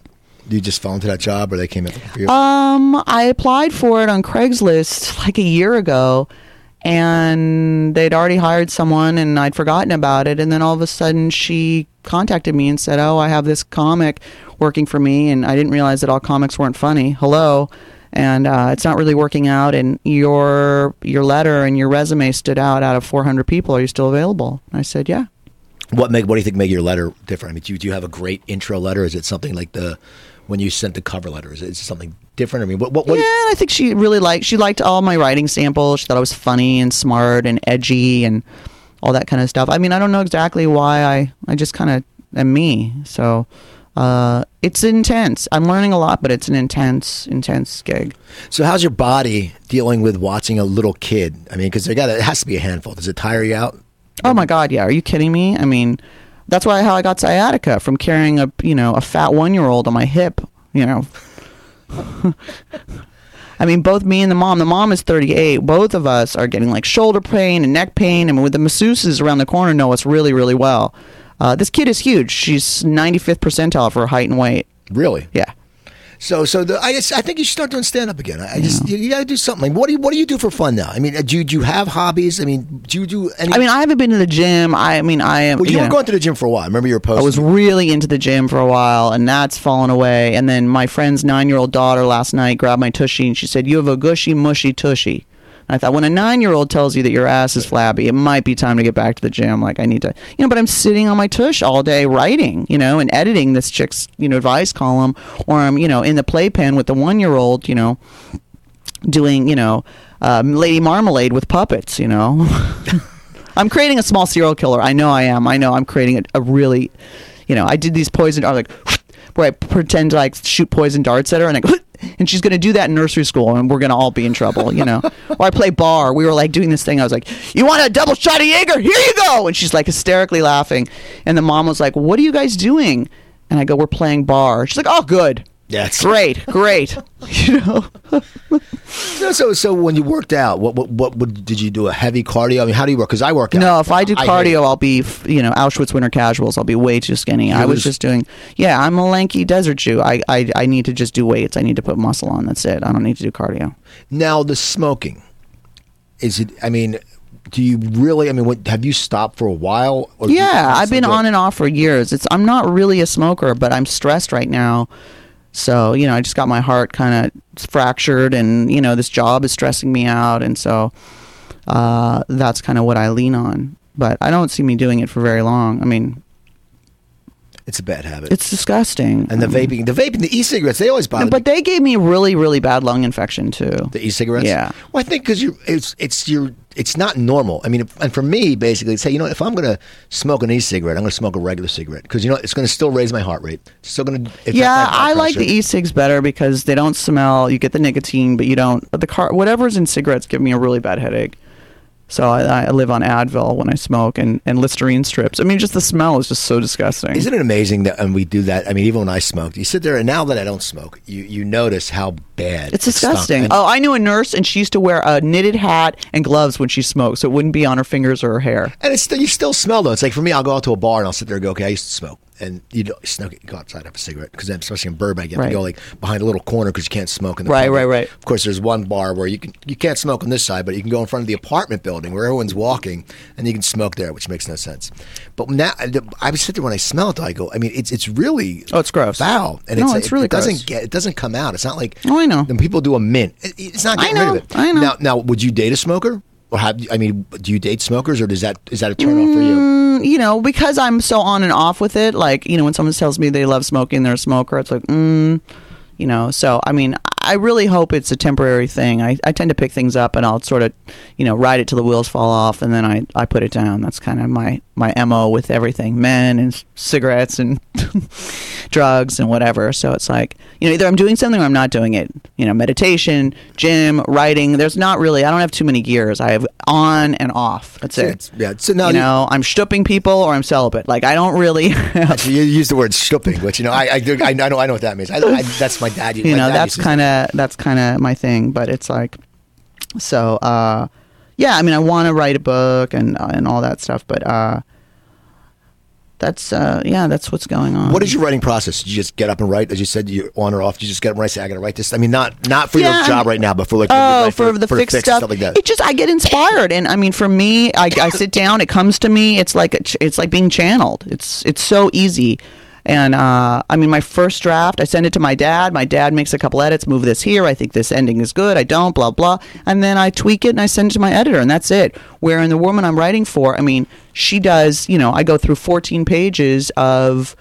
Speaker 1: You just fell into that job, or they came up for you?
Speaker 2: Um, I applied for it on Craigslist like a year ago, and they'd already hired someone, and I'd forgotten about it. And then all of a sudden, she contacted me and said, "Oh, I have this comic working for me, and I didn't realize that all comics weren't funny. Hello." And uh, it's not really working out. And your your letter and your resume stood out out of 400 people. Are you still available? And I said, "Yeah."
Speaker 1: What make What do you think made your letter different? I mean, do you, do you have a great intro letter? Is it something like the when you sent the cover letter? Is it something different? I mean, what what, what
Speaker 2: yeah, I think she really liked. She liked all my writing samples. She thought I was funny and smart and edgy and all that kind of stuff. I mean, I don't know exactly why I I just kind of am me. So uh, it's intense. I'm learning a lot, but it's an intense, intense gig.
Speaker 1: So, how's your body dealing with watching a little kid? I mean, because they got it has to be a handful. Does it tire you out?
Speaker 2: Oh my God, yeah. Are you kidding me? I mean, that's why how I got sciatica from carrying a you know a fat one year old on my hip. You know. I mean, both me and the mom. The mom is 38. Both of us are getting like shoulder pain and neck pain. Mean, with the masseuses around the corner know us really, really well. Uh, this kid is huge. She's 95th percentile for her height and weight.
Speaker 1: Really?
Speaker 2: Yeah.
Speaker 1: So, so the, I guess I think you should start doing stand up again. I, I just you, you got to do something. Like, what do you What do you do for fun now? I mean, uh, do you, do you have hobbies? I mean, do you do any?
Speaker 2: I mean, I haven't been to the gym. I, I mean, I am.
Speaker 1: well, you,
Speaker 2: you
Speaker 1: were
Speaker 2: know,
Speaker 1: going to the gym for a while. I remember your post.
Speaker 2: I was really into the gym for a while, and that's fallen away. And then my friend's nine year old daughter last night grabbed my tushy and she said, You have a gushy, mushy tushy. And I thought, when a nine year old tells you that your ass is flabby, it might be time to get back to the gym. Like, I need to, you know, but I'm sitting on my tush all day writing, you know, and editing this chick's, you know, advice column, or I'm, you know, in the playpen with the one year old, you know, doing, you know, um, Lady Marmalade with puppets, you know. I'm creating a small serial killer. I know I am. I know I'm creating a, a really, you know, I did these poison, I like, where I pretend to like shoot poison darts at her and I and she's going to do that in nursery school and we're going to all be in trouble, you know. or I play bar. We were like doing this thing. I was like, "You want a double shot of Jaeger? Here you go." And she's like hysterically laughing. And the mom was like, "What are you guys doing?" And I go, "We're playing bar." She's like, "Oh, good."
Speaker 1: It's-
Speaker 2: Great, great. you know.
Speaker 1: So, so, so when you worked out, what, what, what, what did you do? A heavy cardio? I mean, how do you work? Because I work out.
Speaker 2: No, if I do cardio. I'll be, you know, Auschwitz winter casuals. I'll be way too skinny. I was just doing, yeah, I'm a lanky desert Jew. I, I, I need to just do weights. I need to put muscle on. That's it. I don't need to do cardio.
Speaker 1: Now the smoking, is it? I mean, do you really? I mean, what, have you stopped for a while? Or
Speaker 2: Yeah, I've been on and off for years. It's I'm not really a smoker, but I'm stressed right now. So you know, I just got my heart kind of fractured, and you know, this job is stressing me out, and so uh, that's kind of what I lean on. But I don't see me doing it for very long. I mean,
Speaker 1: It's a bad habit.
Speaker 2: it's disgusting.
Speaker 1: and the
Speaker 2: mean,
Speaker 1: vaping, the vaping, the e-cigarettes, they always bother. me.
Speaker 2: but they gave me really, really bad lung infection too.
Speaker 1: The e-cigarettes.
Speaker 2: Yeah.
Speaker 1: Well, I think because you, it's it's your, it's not normal. I mean, if, and for me, basically, say, you know, if I'm going to smoke an e-cigarette, I'm going to smoke a regular cigarette because you know it's going to still raise my heart rate. It's still going to.
Speaker 2: Yeah, I like the e-cigs better because they don't smell. You get the nicotine, but you don't. The car, whatever's in cigarettes, give me a really bad headache. So I, I live on Advil when I smoke and, and Listerine strips. I mean, just the smell is just so disgusting.
Speaker 1: Isn't it amazing that and we do that? I mean, even when I smoked, you sit there, and now that I don't smoke, you you notice how bad
Speaker 2: It's disgusting. Oh, I knew a nurse, and she used to wear a knitted hat and gloves when she smoked, so it wouldn't be on her fingers or her hair.
Speaker 1: And it's still, you still smell though. It's like for me, I'll go out to a bar and I'll sit there and go, okay, I used to smoke, and you know, snuck it, go outside have a cigarette because then, especially in Burbank, you have
Speaker 2: Right.
Speaker 1: to go like behind a little corner because you can't smoke in the
Speaker 2: Right, right, right.
Speaker 1: Of course, there's one bar where you can you can't smoke on this side, but you can go in front of the apartment building where everyone's walking and you can smoke there, which makes no sense. But now I sit there when I smell it, I go, I mean, it's it's really
Speaker 2: Oh, it's gross.
Speaker 1: foul, and
Speaker 2: No,
Speaker 1: it's,
Speaker 2: it's
Speaker 1: it,
Speaker 2: really
Speaker 1: it doesn't
Speaker 2: gross.
Speaker 1: get it doesn't come out. It's not like
Speaker 2: Oh, I know.
Speaker 1: When people do a mint, it, it's not
Speaker 2: I
Speaker 1: getting
Speaker 2: know,
Speaker 1: rid of it.
Speaker 2: I know.
Speaker 1: Now, now, would you date a smoker? Or have I mean, do you date smokers, or does that is that a turn off for you?
Speaker 2: Mm, you know, because I'm so on and off with it. Like, you know, when someone tells me they love smoking, they're a smoker. It's like, mm, you know. So, I mean, I really hope it's a temporary thing. I, I tend to pick things up and I'll sort of, you know, ride it till the wheels fall off, and then I, I put it down. That's kind of my my mo with everything, men and cigarettes and drugs and whatever. So it's like, you know, either I'm doing something or I'm not doing it. You know, meditation, gym, writing. There's not really. I don't have too many gears. I have on and off. That's
Speaker 1: So
Speaker 2: it
Speaker 1: yeah. So now
Speaker 2: you know, I'm stooping people or I'm celibate. Like I don't really,
Speaker 1: you use the word stooping, which you know I I, I, I know I know what that means. I, I, that's my dad.
Speaker 2: you know, that's kind of that's kind of my thing. But it's like, so uh, yeah. I mean, I want to write a book and uh, and all that stuff, but uh, that's uh, yeah, that's what's going on.
Speaker 1: What is your writing process? Did you just get up and write, as you said, you're on or off? You just get up and write. Say, I got to write this. I mean, not not for
Speaker 2: Yeah,
Speaker 1: your job right now, but for like you
Speaker 2: Oh,
Speaker 1: write
Speaker 2: for, the
Speaker 1: for
Speaker 2: fixed
Speaker 1: fix
Speaker 2: stuff.
Speaker 1: stuff like that.
Speaker 2: It just I get inspired, and I mean, for me, I, I sit down. It comes to me. It's like a ch- it's like being channeled. It's it's so easy. And uh, I mean, my first draft, I send it to my dad. My dad makes a couple edits, move this here. I think this ending is good. I don't, blah blah. And then I tweak it and I send it to my editor, and that's it. Where in the woman I'm writing for, I mean, she does. You know, I go through 14 pages of,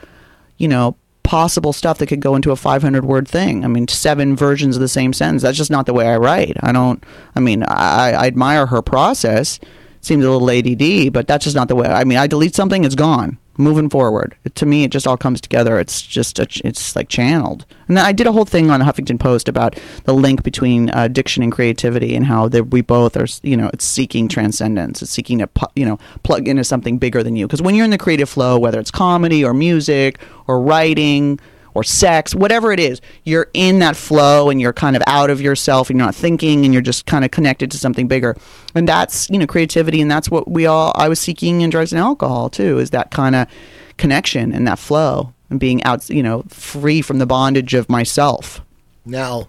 Speaker 2: you know, possible stuff that could go into a 500 word thing. I mean, seven versions of the same sentence. That's just not the way I write. I don't, I mean, I, I admire her process. Seems a little ADD, but that's just not the way. I mean, I delete something, it's gone. Moving forward, to me, it just all comes together. It's just, a, it's like channeled. And I did a whole thing on Huffington Post about the link between uh, diction and creativity and how we both are, you know, it's seeking transcendence. It's seeking to, you know, plug into something bigger than you. Because when you're in the creative flow, whether it's comedy or music or writing, or sex, whatever it is, you're in that flow and you're kind of out of yourself and you're not thinking and you're just kind of connected to something bigger. And that's, you know, creativity and that's what we all I was seeking in drugs and alcohol too, is that kind of connection and that flow and being out, you know, free from the bondage of myself.
Speaker 1: Now,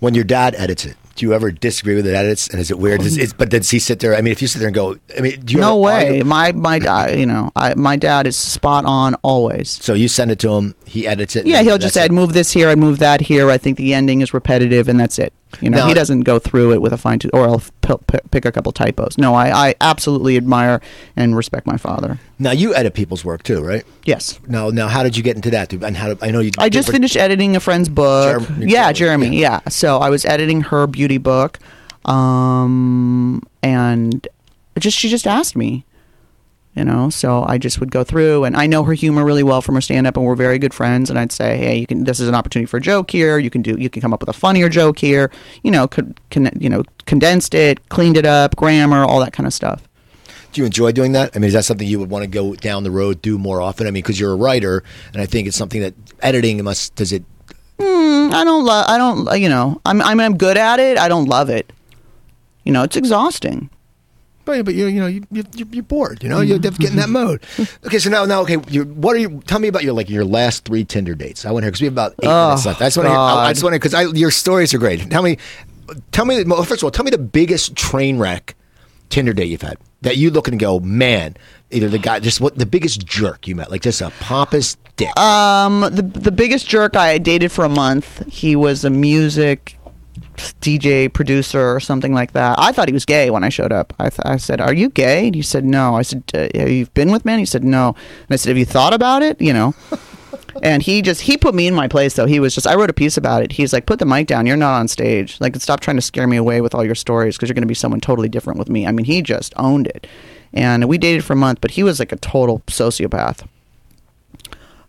Speaker 1: when your dad edits it, do you ever disagree with the edits? And is it weird? Is, is, but does he sit there? I mean, if you sit there and go, I mean, do you
Speaker 2: No way.
Speaker 1: argue-
Speaker 2: My my dad, you know, I, my dad is spot on always.
Speaker 1: So you send it to him, he edits it.
Speaker 2: Yeah, he'll just
Speaker 1: that's
Speaker 2: say,
Speaker 1: it.
Speaker 2: "I'd move this here, I'd move that here." I think the ending is repetitive, and that's it. You know,
Speaker 1: Now-
Speaker 2: he doesn't go through it with a fine tooth, or I'll p- p- pick a couple typos. No, I, I absolutely admire and respect my father.
Speaker 1: Now you edit people's work too, right?
Speaker 2: Yes,
Speaker 1: Now, now, how did you get into that? And how? I know you.
Speaker 2: I just finished editing a friend's book.
Speaker 1: Jerem-
Speaker 2: yeah,
Speaker 1: Jeremy,
Speaker 2: Jeremy. Yeah. So I was editing her beauty book, um, and just she just asked me, you know. So I just would go through, and I know her humor really well from her stand up, and we're very good friends. And I'd say, hey, you can. This is an opportunity for a joke here. You can do. You can come up with a funnier joke here. You know, could con, you know condensed it, cleaned it up, grammar, all that kind of stuff.
Speaker 1: Do you enjoy doing that? I mean, is that something you would want to go down the road do more often? I mean, because you're a writer, and I think it's something that editing must. Does it?
Speaker 2: Mm, I don't love. I don't. You know, I'm. I mean, I'm good at it. I don't love it. You know, it's exhausting.
Speaker 1: But, but you you know you you you're bored. You know you have to get in that mode. Okay, so now now okay, you what are you? Tell me about your like your last three Tinder dates. I want to hear because we have about eight
Speaker 2: Oh,
Speaker 1: minutes left. I just want to. I, I just want to because your stories are great. Tell me, tell me. well, First of all, tell me the biggest train wreck Tinder date you've had that you look and go, man. Either the guy, just what the biggest jerk you met, like just a pompous dick.
Speaker 2: Um, the the biggest jerk I dated for a month. He was a music DJ producer or something like that. I thought he was gay when I showed up. I, th- I said, "Are you gay?" And he said, "No." I said, uh, "Have you been with men?" He said, "No." And I said, "Have you thought about it?" You know. and he just he put me in my place though. He was just I wrote a piece about it. He's like, "Put the mic down. You're not on stage. Like, stop trying to scare me away with all your stories because you're going to be someone totally different with me." I mean, he just owned it. And we dated for a month, but he was like a total sociopath.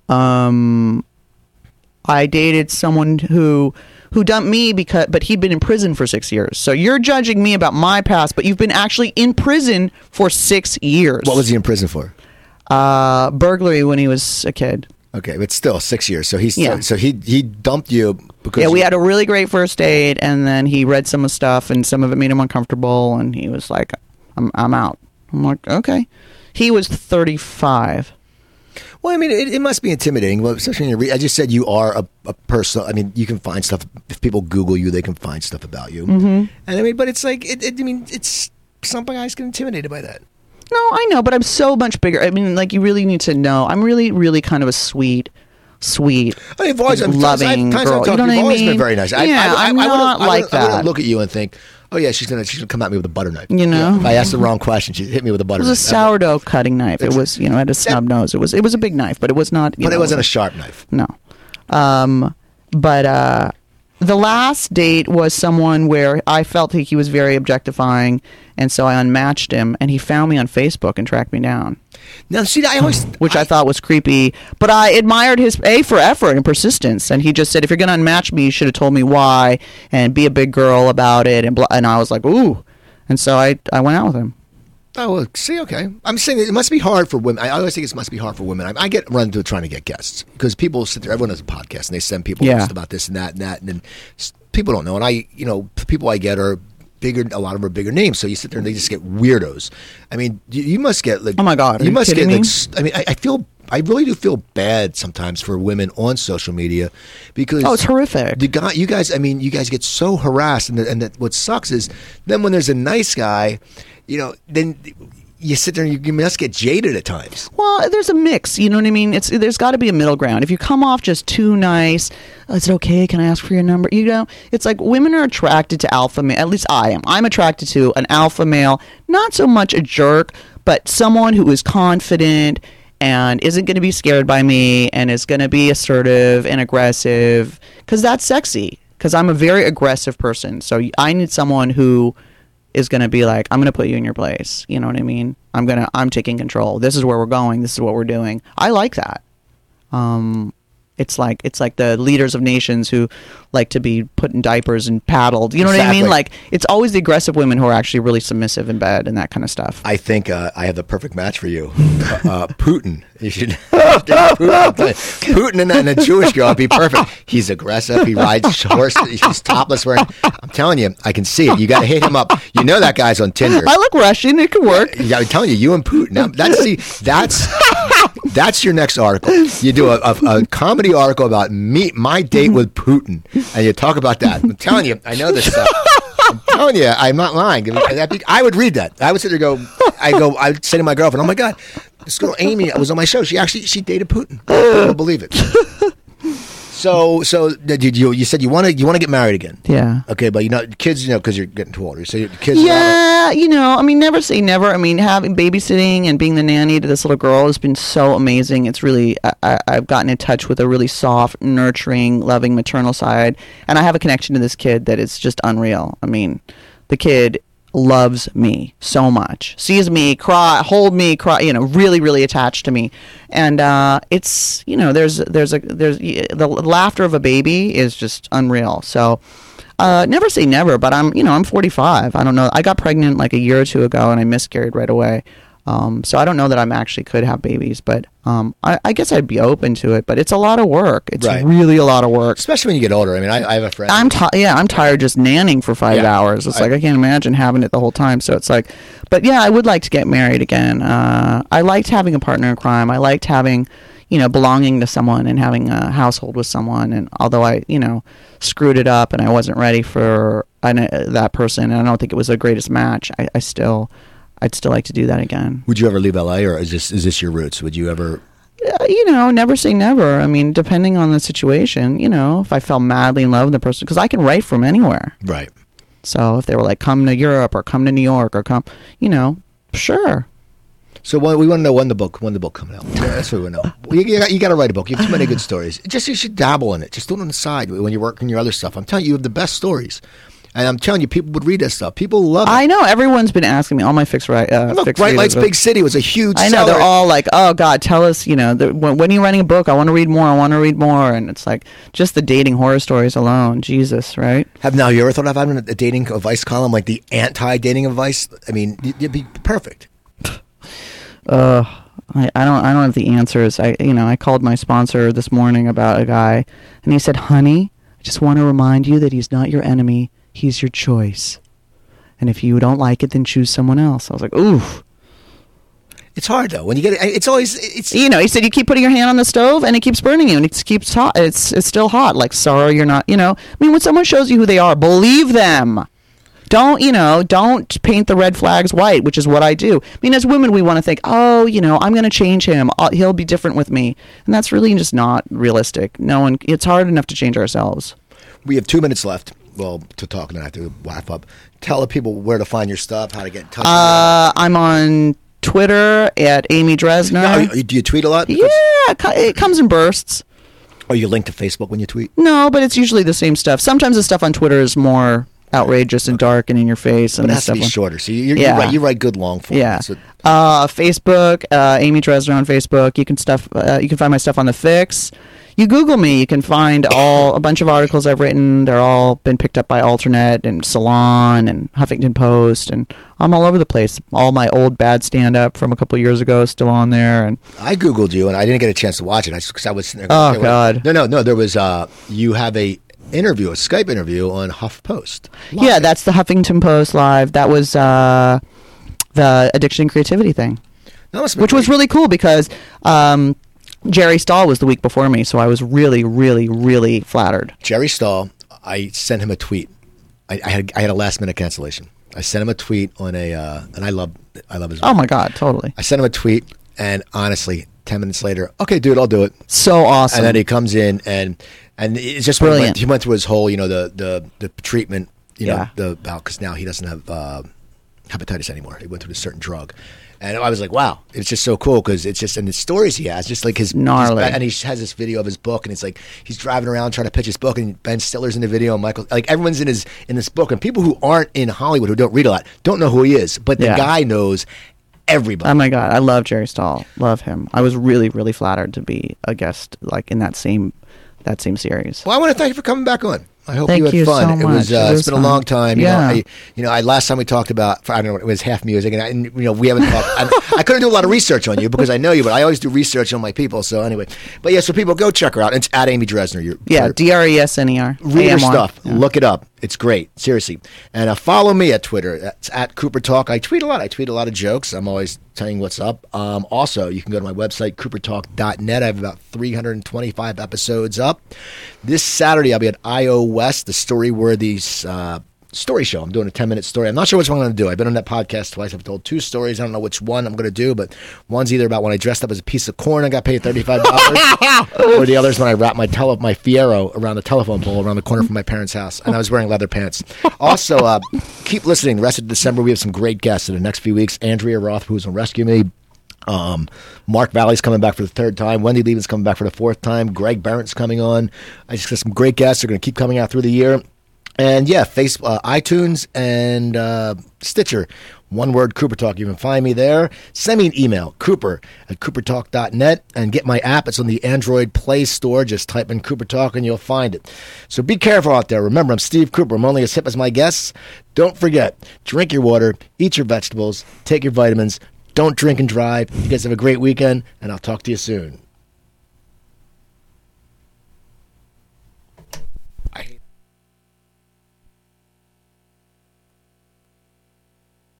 Speaker 2: Um, I dated someone who who dumped me because but he'd been in prison for 6 years. So you're judging me about my past, but you've been actually in prison for 6 years.
Speaker 1: what was he in prison for?
Speaker 2: uh burglary when he was a kid.
Speaker 1: Okay, but still six years. So he's
Speaker 2: Yeah.
Speaker 1: so he he dumped you because
Speaker 2: Yeah, we had a really great first date and then he read some of stuff and some of it made him uncomfortable and he was like I'm I'm out. I'm like, "Okay." He was 35.
Speaker 1: Well, I mean, it, it must be intimidating. Well, especially when you read. I just said you are a, a person. I mean, you can find stuff. If people Google you, they can find stuff about you. Mm-hmm. And I mean, but it's like, it, it, I mean, it's some guys get intimidated by that.
Speaker 2: No, I know, but I'm so much bigger. I mean, like you really need to know. I'm really, really kind of a sweet, sweet,
Speaker 1: I mean, I've always,
Speaker 2: loving girl.
Speaker 1: I've
Speaker 2: You know what I
Speaker 1: always been
Speaker 2: mean?
Speaker 1: very nice. I,
Speaker 2: Yeah,
Speaker 1: I, I, I wouldn't-
Speaker 2: not
Speaker 1: I
Speaker 2: like
Speaker 1: I
Speaker 2: that.
Speaker 1: look at you and think, oh yeah, she's gonna she's gonna come at me with a butter knife.
Speaker 2: You know?
Speaker 1: if I asked the wrong question, she hit me with a butter
Speaker 2: It was a
Speaker 1: knife.
Speaker 2: sourdough cutting knife. It was, you know, had a snub nose. It was, it was a big knife, but it was not. You
Speaker 1: but
Speaker 2: know,
Speaker 1: it wasn't a sharp knife.
Speaker 2: No. Um, but uh, the last date was someone where I felt like he was very objectifying, and so I unmatched him, and he found me on Facebook and tracked me down,
Speaker 1: Now, see, I always
Speaker 2: which I, thought was creepy. But I admired his a for effort and persistence, and he just said, "If you're going to unmatch me, you should have told me why and be a big girl about it." And blah, and I was like, "Ooh," and so I I went out with him.
Speaker 1: Oh, well, see, okay. I'm saying it must be hard for women. I always think it must be hard for women. I, I get run into trying to get guests because people sit there. Everyone has a podcast and they send people
Speaker 2: Yeah.
Speaker 1: about this and that and that, and then people don't know. And I, you know, people I get are bigger. A lot of them are bigger names. So you sit there and they just get weirdos. I mean, you, you must get like.
Speaker 2: Oh, my God,
Speaker 1: you
Speaker 2: you
Speaker 1: must get like.
Speaker 2: me?
Speaker 1: s- I mean, I, I feel. I really do feel bad sometimes for women on social media because
Speaker 2: Oh, it's horrific.
Speaker 1: the guy, you guys, I mean, you guys get so harassed, and, the, and that what sucks is then when there's a nice guy, you know, then you sit there and you, must get jaded at times.
Speaker 2: Well, there's a mix. You know what I mean? It's there's got to be a middle ground. If you come off just too nice, "Oh, is it okay? Can I ask for your number? You know, it's like women are attracted to alpha male. At least I am. I'm attracted to an alpha male, not so much a jerk, but someone who is confident and isn't going to be scared by me and is going to be assertive and aggressive because that's sexy. Because I'm a very aggressive person, so I need someone who is going to be like, I'm going to put you in your place. You know what I mean? I'm going to, I'm taking control. This is where we're going. This is what we're doing. I like that. Um, It's like it's like the leaders of nations who like to be put in diapers and paddled. You know what I mean? Like it's always the aggressive women who are actually really submissive in bed and that kind of stuff.
Speaker 1: I think uh, I have the perfect match for you, uh, uh, Putin. You should Putin, Putin and, a- and a Jewish girl would be perfect. He's aggressive. He rides horse. He's topless. Wearing. I'm telling you, I can see it. You got to hit him up. You know that guy's on Tinder.
Speaker 2: I look Russian. It could work.
Speaker 1: Yeah, I'm telling you, you and Putin. That's see, that's that's your next article. You do a, a, a comedy article about me, my date with Putin, and you talk about that. I'm telling you, I know this stuff. I'm telling you, I'm not lying. I would read that. I would sit there, and go, I go, I would say to my girlfriend, "Oh my god, this girl Amy was on my show. She actually she dated Putin. I don't believe it." So, so uh, did you? You said you want to you want to get married again?
Speaker 2: Yeah.
Speaker 1: Okay, but you know, kids, you know, because you're getting too older. So your kids,
Speaker 2: Yeah, you know, I mean, never say never. I mean, having babysitting and being the nanny to this little girl has been so amazing. It's really, I, I, I've gotten in touch with a really soft, nurturing, loving maternal side, and I have a connection to this kid that is just unreal. I mean, the kid loves me so much, sees me cry, hold me, cry, you know, really, really attached to me, and uh, it's, you know, there's, there's a, there's the laughter of a baby is just unreal. So. Uh, never say never, but I'm, you know, I'm 45. I don't know. I got pregnant like a year or two ago, and I miscarried right away. Um, so I don't know that I'm actually could have babies, but um, I, I guess I'd be open to it. But it's a lot of work. It's
Speaker 1: Right.
Speaker 2: really a lot of work.
Speaker 1: especially when you get older. I mean, I, I have a friend.
Speaker 2: I'm ti yeah, I'm tired just nanning for five
Speaker 1: Yeah.
Speaker 2: hours. It's
Speaker 1: I-
Speaker 2: like I can't imagine having it the whole time. So it's like, but yeah, I would like to get married again. Uh, I liked having a partner in crime. I liked having, you know, belonging to someone and having a household with someone. And although I, you know, screwed it up and I wasn't ready for an, uh, that person, and I don't think it was the greatest match. I, I still, I'd still like to do that again.
Speaker 1: Would you ever leave LA, or is this is this your roots? Would you ever?
Speaker 2: Uh, you know, never say never. I mean, depending on the situation, you know, if I fell madly in love with the person, because I can write from anywhere.
Speaker 1: Right.
Speaker 2: So if they were like, come to Europe or come to New York or come, you know, sure.
Speaker 1: So what, we want to know when the book when the book coming out. Yeah, That's what we want to know. Well, you, you, got to write a book. You have too many good stories. Just you should dabble in it. Just do it on the side when you're working your other stuff. I'm telling you, you have the best stories, and I'm telling you, people would read that stuff. People love it.
Speaker 2: I know everyone's been asking me. All my fixed right, uh,
Speaker 1: Look, Bright Lights Big City was a huge.
Speaker 2: I know
Speaker 1: seller.
Speaker 2: they're all like, oh God, tell us, you know, the, when, when are you writing a book? I want to read more. I want to read more. And it's like just the dating horror stories alone. Jesus, right?
Speaker 1: Have now you ever thought of having a dating advice column like the anti-dating advice? I mean, you'd be perfect.
Speaker 2: Uh, I, I don't I don't have the answers. I you know I called my sponsor this morning about a guy, and he said, "Honey, I just want to remind you that he's not your enemy. He's your choice. And if you don't like it, then choose someone else." I was like, "Oof."
Speaker 1: It's hard though when you get it. It's always it's
Speaker 2: You know, he said you keep putting your hand on the stove and it keeps burning you, and it keeps hot. It's it's still hot. Like sorry, you're not. You know, I mean, when someone shows you who they are, believe them. Don't you know? Don't paint the red flags white, which is what I do. I mean, as women, we want to think, oh, you know, I'm going to change him. i he'll be different with me, and that's really just not realistic. No one. It's hard enough to change ourselves.
Speaker 1: we have two minutes left. Well, to talk and I have to wrap up. Tell the people where to find your stuff, how to get in touch.
Speaker 2: Uh, I'm on Twitter at Amy Dresner.
Speaker 1: Do you tweet a lot?
Speaker 2: yeah, it comes in bursts.
Speaker 1: Are you linked to Facebook when you tweet?
Speaker 2: No, but it's usually the same stuff. Sometimes the stuff on Twitter is more outrageous and dark and in your face, and
Speaker 1: But it has to be shorter. So you, you,
Speaker 2: Yeah.
Speaker 1: you, write, you write good long form.
Speaker 2: Yeah.
Speaker 1: So-
Speaker 2: Uh, Facebook, uh, Amy Dresner on Facebook. You can stuff. Uh, you can find my stuff on the Fix. You Google me, you can find all a bunch of articles I've written. They're all been picked up by AlterNet and Salon and Huffington Post, and I'm all over the place. All my old bad stand up from a couple years ago is still on there, and
Speaker 1: I googled you and I didn't get a chance to watch it. I because I was sitting there.
Speaker 2: Oh,
Speaker 1: okay, wait.
Speaker 2: God.
Speaker 1: No, no, no. There was uh, you have a interview, a Skype interview on HuffPost.
Speaker 2: yeah, that's the Huffington Post live. That was uh, the addiction and creativity thing.
Speaker 1: That must have been
Speaker 2: which was really cool because um, Jerry Stahl was the week before me, so I was really, really, really flattered.
Speaker 1: Jerry Stahl. I sent him a tweet. I, I had I had a last minute cancellation. I sent him a tweet on a uh, and I love I love his.
Speaker 2: Oh my god, totally,
Speaker 1: I sent him a tweet and honestly, ten minutes later, okay, dude, I'll do it.
Speaker 2: so awesome.
Speaker 1: and then he comes in and and it's just he went,
Speaker 2: Brilliant.
Speaker 1: he went through his whole you know the the the treatment you know
Speaker 2: Yeah.
Speaker 1: the because now he doesn't have uh, hepatitis anymore. He went through a certain drug. And I was like, "Wow, it's just so cool because it's just and the stories he has, just like his
Speaker 2: Gnarly.
Speaker 1: his- and he has this video of his book, and it's like he's driving around trying to pitch his book, and Ben Stiller's in the video, and Michael, like everyone's in his in this book, and people who aren't in Hollywood who don't read a lot don't know who he is, but the
Speaker 2: Yeah.
Speaker 1: guy knows everybody.
Speaker 2: Oh my god, I love Jerry Stahl. Love him. I was really, really flattered to be a guest, like in that same that same series.
Speaker 1: Well, I want to thank you for coming back on. I hope
Speaker 2: Thank
Speaker 1: you had
Speaker 2: you
Speaker 1: fun.
Speaker 2: so
Speaker 1: it was. Uh,
Speaker 2: It
Speaker 1: it's
Speaker 2: was
Speaker 1: been a long time. You
Speaker 2: Yeah.
Speaker 1: know, I, you know, I last time we talked about. I don't know. It was half music, and, I, and you know, we haven't talked. I, I couldn't do a lot of research on you because I know you, but I always do research on my people. So anyway, but yeah, so people go check her out. It's at Amy Dresner. You're,
Speaker 2: Yeah, D R E S N E R.
Speaker 1: read her
Speaker 2: A M Y.
Speaker 1: stuff.
Speaker 2: Yeah.
Speaker 1: Look it up. It's great, seriously. And uh, follow me at Twitter. That's at Cooper Talk. I tweet a lot. I tweet a lot of jokes. I'm always telling what's up. Um, also, you can go to my website, coopertalk.net. I have about 325 episodes up. This Saturday, I'll be at IO West, the story worthy uh, story show. I'm doing a 10 minute story. I'm not sure which one I'm going to do. I've been on that podcast twice. I've told two stories. I don't know which one I'm going to do, but one's either about when I dressed up as a piece of corn and got paid $35, or the other's when I wrapped my tele- my Fiero around the telephone pole around the corner from my parents' house, and I was wearing leather pants. Also, uh, keep listening. The rest of December, we have some great guests in the next few weeks. Andrea Roth, who's on Rescue Me. Um, Mark Valley's coming back for the third time. Wendy Levin's coming back for the fourth time. Greg Barrett's coming on. I just got some great guests. They're going to keep coming out through the year. And yeah, face uh, iTunes and uh, Stitcher. One word, Cooper Talk. You can find me there. Send me an email, cooper at coopertalk.net, and get my app. It's on the Android Play Store. Just type in Cooper Talk and you'll find it. So be careful out there. Remember, I'm Steve Cooper. I'm only as hip as my guests. Don't forget, drink your water, eat your vegetables, take your vitamins. Don't drink and drive. You guys have a great weekend, and I'll talk to you soon.